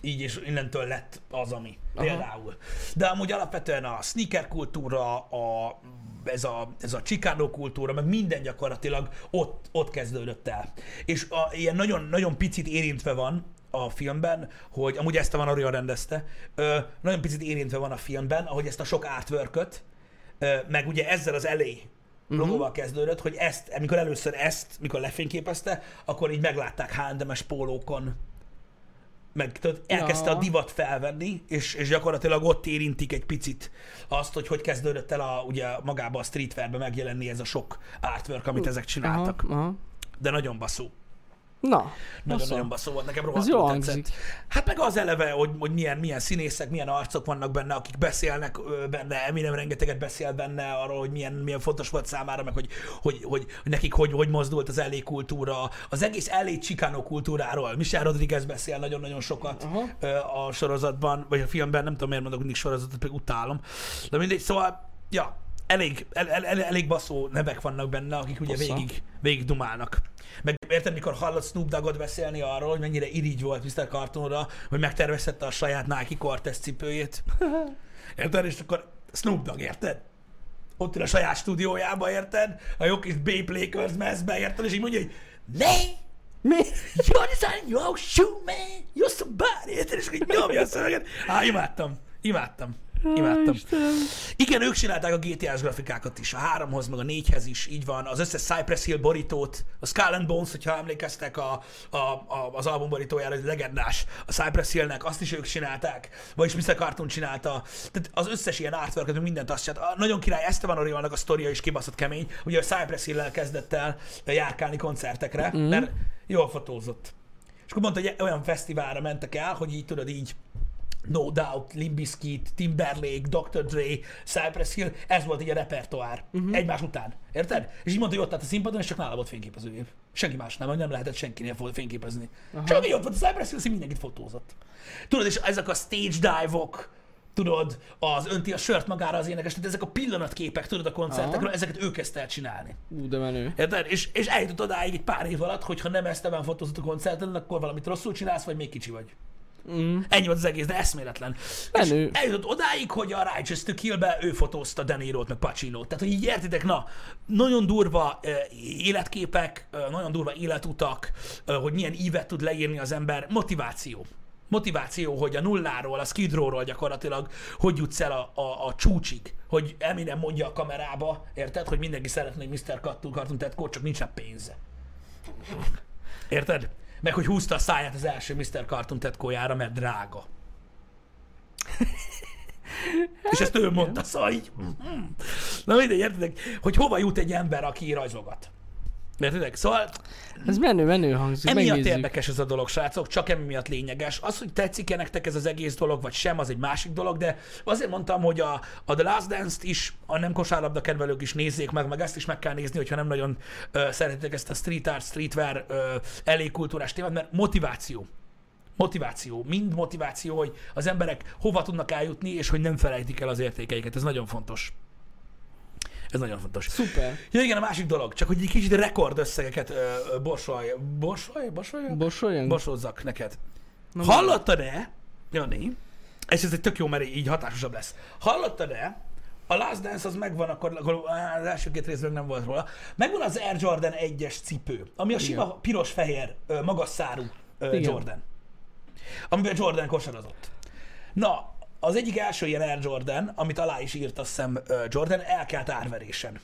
így és innentől lett az, ami Aha. például. De amúgy alapvetően a sneaker kultúra, a, ez, a, ez a Chicago kultúra, meg minden gyakorlatilag ott, ott kezdődött el. És a, ilyen nagyon, nagyon picit érintve van a filmben, hogy amúgy ezt a Van Orion rendezte, ö, nagyon picit érintve van a filmben, ahogy ezt a sok artwork ö, meg ugye ezzel az elé logóval kezdődött, hogy ezt, amikor először ezt, mikor lefényképezte, akkor így meglátták H&M-es pólókon, meg tudod, elkezdte Ja. a divat felvenni, és, és gyakorlatilag ott érintik egy picit azt, hogy hogy kezdődött el a, ugye magába a streetwearbe megjelenni ez a sok artwork, amit ezek csináltak. Aha, aha. De nagyon baszó. Na, Nagyon-nagyon baszó volt, nekem rohadtul jól tetszett. hangzik. Hát meg az eleve, hogy, hogy milyen, milyen színészek, milyen arcok vannak benne, akik beszélnek benne, Eminem rengeteget beszél benne arról, hogy milyen, milyen fontos volt számára, meg hogy, hogy, hogy, hogy nekik hogy, hogy mozdult az LA kultúra, az egész LA Chicano kultúráról. Michel Rodriguez beszél nagyon-nagyon sokat Aha. a sorozatban, vagy a filmben, nem tudom miért mondok mindig sorozatot, pedig utálom. De mindegy, szóval, ja, elég, el, el, el, elég baszó nevek vannak benne, akik ugye Hossza. végig, végig dumálnak. Meg érted, mikor hallott Snoop Doggot beszélni arról, hogy mennyire irigy volt Mr. Cartoonra, hogy megtervezhette a saját Nike Cortez cipőjét. Érted? És akkor Snoop Dogg, érted? Ott ül a saját stúdiójába, érted? A jó kis Bay Lakers mezbe, érted? És így mondja, hogy ne! Mi? You're designing your shoe, man! You're somebody! Érted? És így nyomja a szöveget. Á, imádtam. Imádtam. Imádtam. Istenem. Igen, ők csinálták a GTA-s grafikákat is, a 3-hoz, meg a 4-hez is, így van, az összes Cypress Hill borítót, a Skull and Bones, hogyha emlékeztek a, a, a, az album borítójára, hogy legendás, a Cypress Hillnek, azt is ők csinálták, vagyis Mr. Cartoon csinálta, tehát az összes ilyen artwork mindent azt csinált. A nagyon király Esteban Oriolnak a sztoria is kibaszott kemény, ugye a Cypress Hill-lel kezdett el járkálni koncertekre, mm. mert jól fotózott. És akkor mondta, hogy olyan fesztiválra mentek el, hogy így tudod így No Doubt, Limp Bizkit, Timberlake, Dr. Dre, Cypress Hill, ez volt így a repertoár. Uh-huh. Egymás után. Érted? És így mondta, hogy ott állt a színpadon, és csak nála volt fényképezőgép. Senki más nem, nem lehetett senkinél fényképezni. Aha. Csak ott volt a Cypress Hill, és mindenkit fotózott. Tudod, és ezek a stage dive-ok, tudod, az önti a sört magára az énekes, tehát ezek a pillanatképek, tudod, a koncertekről, Aha. ezeket ő kezdte el csinálni. Ú, de menő. Érted? És, és eljutott odáig egy pár év alatt, hogy ha nem ezt ebben fotózott a koncerten, akkor valamit rosszul csinálsz, vagy még kicsi vagy. Mm. Ennyi volt az egész, de eszméletlen. Menő. És eljutott odáig, hogy a Righteous to Kill-be ő fotózta De Niro-t, meg Pacino-t. Tehát, hogy így értitek, na, nagyon durva uh, életképek, uh, nagyon durva életutak, uh, hogy milyen ívet tud leírni az ember, motiváció. Motiváció, hogy a nulláról, a Skid Row-ról gyakorlatilag hogy jutsz el a, a, a csúcsig, hogy Eminem mondja a kamerába, érted, hogy mindenki szeretné, hogy Mr. Cartoon, Cartoon Tetco, csak nincsen pénze. Érted? Meg hogy húzta a száját az első Mr. Cartoon tetkójára, mert drága. És ezt ő mondta, szóval így. mm. Na mindegy, értedek, hogy hova jut egy ember, aki rajzogat. Értitek? Szóval Ez menő, menő hangzik, emiatt megnézzük. érdekes ez a dolog, srácok, csak emiatt lényeges. Az, hogy tetszik-e nektek ez az egész dolog, vagy sem, az egy másik dolog, de azért mondtam, hogy a, a The Last Dance-t is, a nem kosárlabda kedvelők is nézzék meg, meg ezt is meg kell nézni, hogyha nem nagyon ö, szeretitek ezt a street art, streetwear ö, elég kultúrás témát, mert motiváció. Motiváció, mind motiváció, hogy az emberek hova tudnak eljutni, és hogy nem felejtik el az értékeiket. Ez nagyon fontos. Ez nagyon fontos. Szuper. Ja, igen, a másik dolog, csak hogy egy kicsit rekordösszegeket ö, ö, borsolj, borsolj, borsolj, Borsoljunk? borsozzak neked. Na, Hallottad-e, Jani, és ez egy tök jó, mert így hatásosabb lesz. Hallottad-e, a Last Dance az megvan, akkor, akkor á, az első két részben nem volt róla. Megvan az Air Jordan 1-es cipő, ami a sima piros-fehér, magas szárú. Jordan. Amiben Jordan kosarazott. Na, az egyik első ilyen Air Jordan, amit alá is írt azt hiszem Jordan, elkelt árverésen.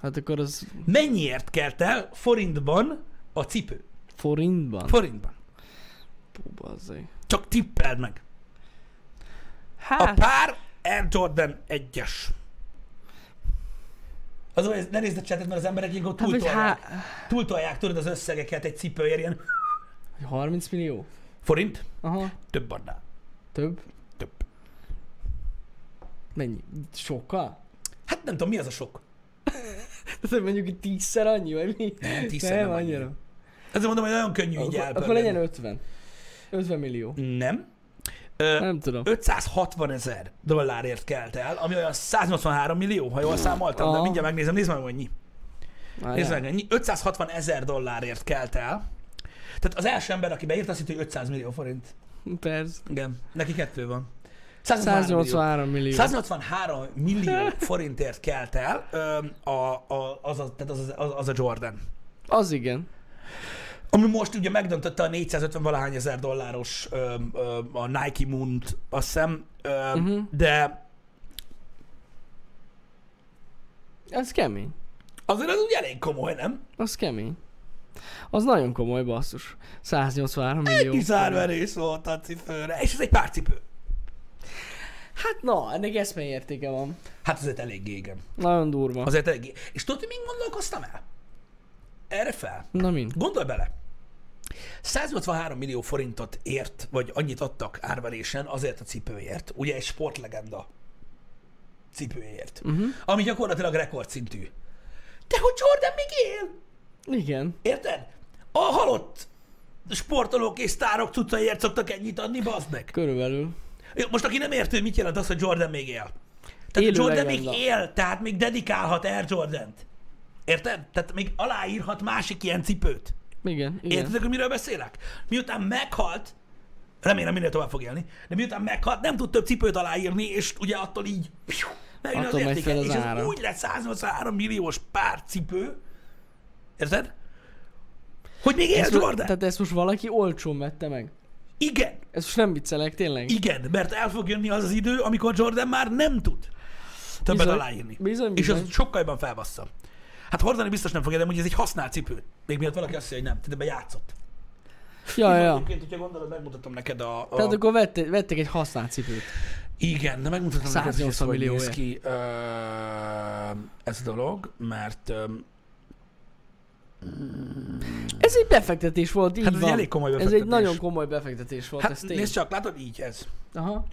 Hát akkor az Mennyiért kelt el forintban a cipő? forintban? Forintban. Pú, bazzai. Csak tippeld meg. A Hát, pár Air Jordan 1-es. Az olyan, ne nézd a csetet, mert az emberek ilyenkor hát túltolják, há... túltolják, tudod, az összegeket egy cipőért, ilyen 30 millió? forint, Aha. több annál. Több? Több. Mennyi? Sokkal? Hát nem tudom, mi az a sok. Tehát mondjuk hogy tízszer annyi, vagy mi? Nem, tízszer nem nem annyira. Ezért mondom, hogy nagyon könnyű így Akkor, elpörgetni. akkor legyen 50. 50 millió. Nem. Ö, Nem tudom. 560 ezer dollárért kelt el, ami olyan 183 millió, ha jól számoltam, de mindjárt megnézem, nézd meg, hogy mennyi. Nézd meg, ennyi. 560 ezer dollárért kelt el. Tehát az első ember, aki beírt, azt hitt, hogy 500 millió forint. Persze. Igen, neki kettő van. 183 millió. 183 millió. 183 millió forintért kelt el ö, a, a, az, a, tehát az, az, az a Jordan. Az igen. Ami most ugye megdöntötte a 450 valahány ezer dolláros ö, ö, a Nike Moon-t, azt hiszem, ö, Mhm. de Ez kemény. azért az úgy elég komoly, nem? Az kemény. Az nagyon komoly basszus. 183 Egy millió. kis árverés volt a cipőre, és ez egy pár cipő. Hát na, ennek eszmeértéke van. Hát azért eléggé, igen. Nagyon durva. Azért eléggé. És tudod, hogy még gondolkoztam el? Erre fel. Na mind. Gondolj bele. 183 millió forintot ért, vagy annyit adtak árverésen azért a cipőért, ugye egy sportlegenda cipőért, uh-huh. ami gyakorlatilag rekordszintű. De hogy Jordan még él? Igen. Érted? A halott sportolók és sztárok cuccaiért szoktak ennyit adni, bazd meg. Körülbelül. Most aki nem értő, mit jelent az, hogy Jordan még él? Tehát Élő Jordan legenda. még él, tehát még dedikálhat Air Jordan-t. Érted? Tehát még aláírhat másik ilyen cipőt. Igen, igen. Értitek, hogy miről beszélek? Miután meghalt, remélem minél tovább fog élni, de miután meghalt, nem tud több cipőt aláírni, és ugye attól így megjön az értéke, és ez ára. úgy lett 183 milliós pár cipő? Hogy még Ezt, mo- Jordan? tehát ezt most valaki olcsón vette meg. Igen, Ez most nem viccelek, tényleg. igen, mert el fog jönni az az idő, amikor Jordan már nem tud többet Bizony, aláírni. bizony, És bizony. az sokkal jobban felbassza. Hát hordani biztos nem fogja, de hogy ez egy használt cipő. Még miatt valaki azt mondja, hogy nem, ebbe játszott. Ja, ja. Egyébként, hogyha gondolod, megmutatom neked a... a... Tehát akkor vette, vettek egy használt cipőt. Igen, de megmutatom neked, hogy ez 180 hogy néz ki ö, ez a dolog, mert ö, Ez egy befektetés volt, így hát ez egy van. elég komoly Ez befektetés. egy nagyon komoly befektetés volt, ez Hát tény. nézd csak, látod, így ez. Aha.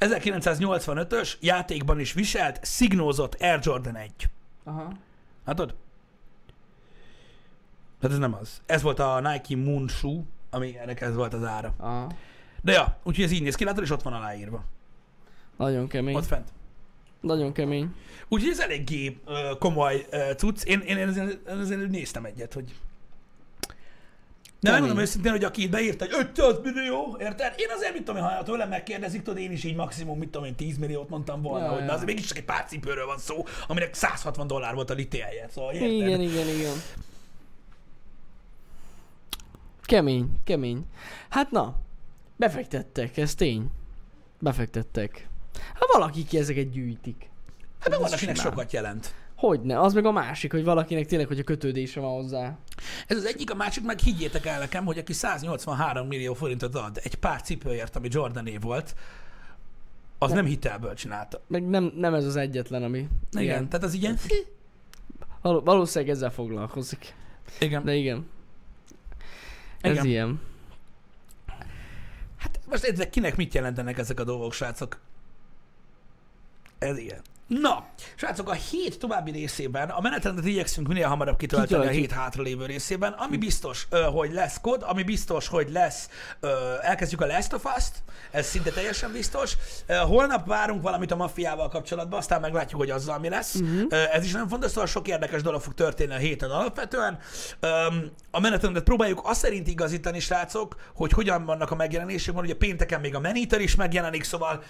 1985-ös játékban is viselt, szignózott Air Jordan 1. Aha. Látod? Hát ez nem az. Ez volt a Nike Moon Shoe, ami ennek ez volt az ára. Aha. De ja, úgyhogy ez így néz ki, látod, és ott van aláírva. Nagyon kemény. Ott fent. Nagyon kemény. Úgyhogy ez eléggé ö, komoly ö, cucc. Én, én ezen, ezen néztem egyet, hogy... De megmondom őszintén, hogy aki itt beírta, hogy 500 millió, érted? Én azért, mit tudom én, ha tőlem megkérdezik, tudod, én is így maximum, mit tudom én, 10 milliót mondtam volna, Ja, hogy de azért mégis csak egy pár cipőről van szó, aminek 160 dollár volt a litélje, szóval érted? Igen, igen, igen. Kemény, kemény. Hát na, befektettek, ez tény. Befektettek. Hát valakik ki ezeket gyűjtik. Hát meg Ez van, akinek simán. sokat jelent. Hogyne, az meg a másik, hogy valakinek tényleg, hogy a kötődése van hozzá. Ez az egyik, a másik meg higgyétek el nekem, hogy aki 183 millió forintot ad egy pár cipőért, ami Jordané volt, az nem hitelből csinálta. Meg nem, nem ez az egyetlen, ami... Igen, Igen. tehát az ilyen... Val- valószínűleg ezzel foglalkozik. Igen. De igen. Ez Igen. ilyen. Hát most érted, kinek mit jelentenek ezek a dolgok, srácok? Ez ilyen. Na, srácok, a hét további részében a menetrendet igyekszünk minél hamarabb kitölteni a Kitöltjük. hét hátralévő részében, ami biztos, hogy lesz kod, ami biztos, hogy lesz, elkezdjük a Last of Us-t, ez szinte teljesen biztos. Holnap várunk valamit a maffiával kapcsolatban, aztán meglátjuk, hogy azzal mi lesz. Uh-huh. Ez is nagyon fontos, szóval sok érdekes dolog fog történni a héten alapvetően. A menetrendet próbáljuk azt szerint igazítani, srácok, hogy hogyan vannak a megjelenések, van, ugye pénteken még a Maneater is megjelenik, szóval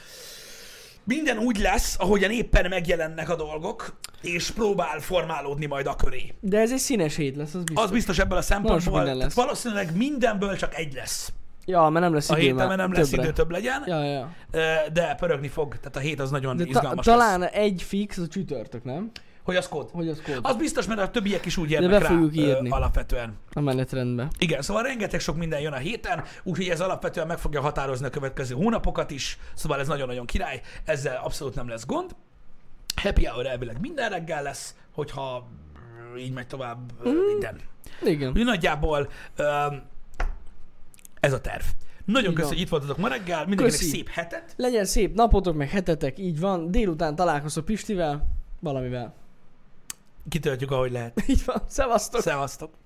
minden úgy lesz, ahogyan éppen megjelennek a dolgok, és próbál formálódni majd a köré. De ez egy színes hét lesz, az biztos. Az biztos ebből a szempontból. minden lesz. valószínűleg mindenből csak egy lesz. Ja, mert nem lesz A idő héten, már mert nem lesz többre. idő több legyen, Ja, ja. de pörögni fog, tehát a hét az nagyon De ta- izgalmas talán lesz. egy fix a csütörtök, nem? Hogy az kód? Hogy az kód Az biztos, mert a többiek is úgy De érnek rá fogjuk ö, írni. alapvetően. a menetrendbe. Igen, szóval rengeteg sok minden jön a héten, úgyhogy ez alapvetően meg fogja határozni a következő hónapokat is, szóval ez nagyon-nagyon király, ezzel abszolút nem lesz gond. Happy hour elvileg minden reggel lesz, hogyha így megy tovább mm. minden. Igen. Úgy nagyjából öm, ez a terv. Nagyon köszönöm, hogy itt voltatok ma reggel, mindenkinek Köszi. szép hetet. Legyen szép napotok, meg hetetek, így van. Délután találkozok Pistivel, valamivel. Kitöltjük, ahogy lehet. Így van. Szevasztok! Szevasztok!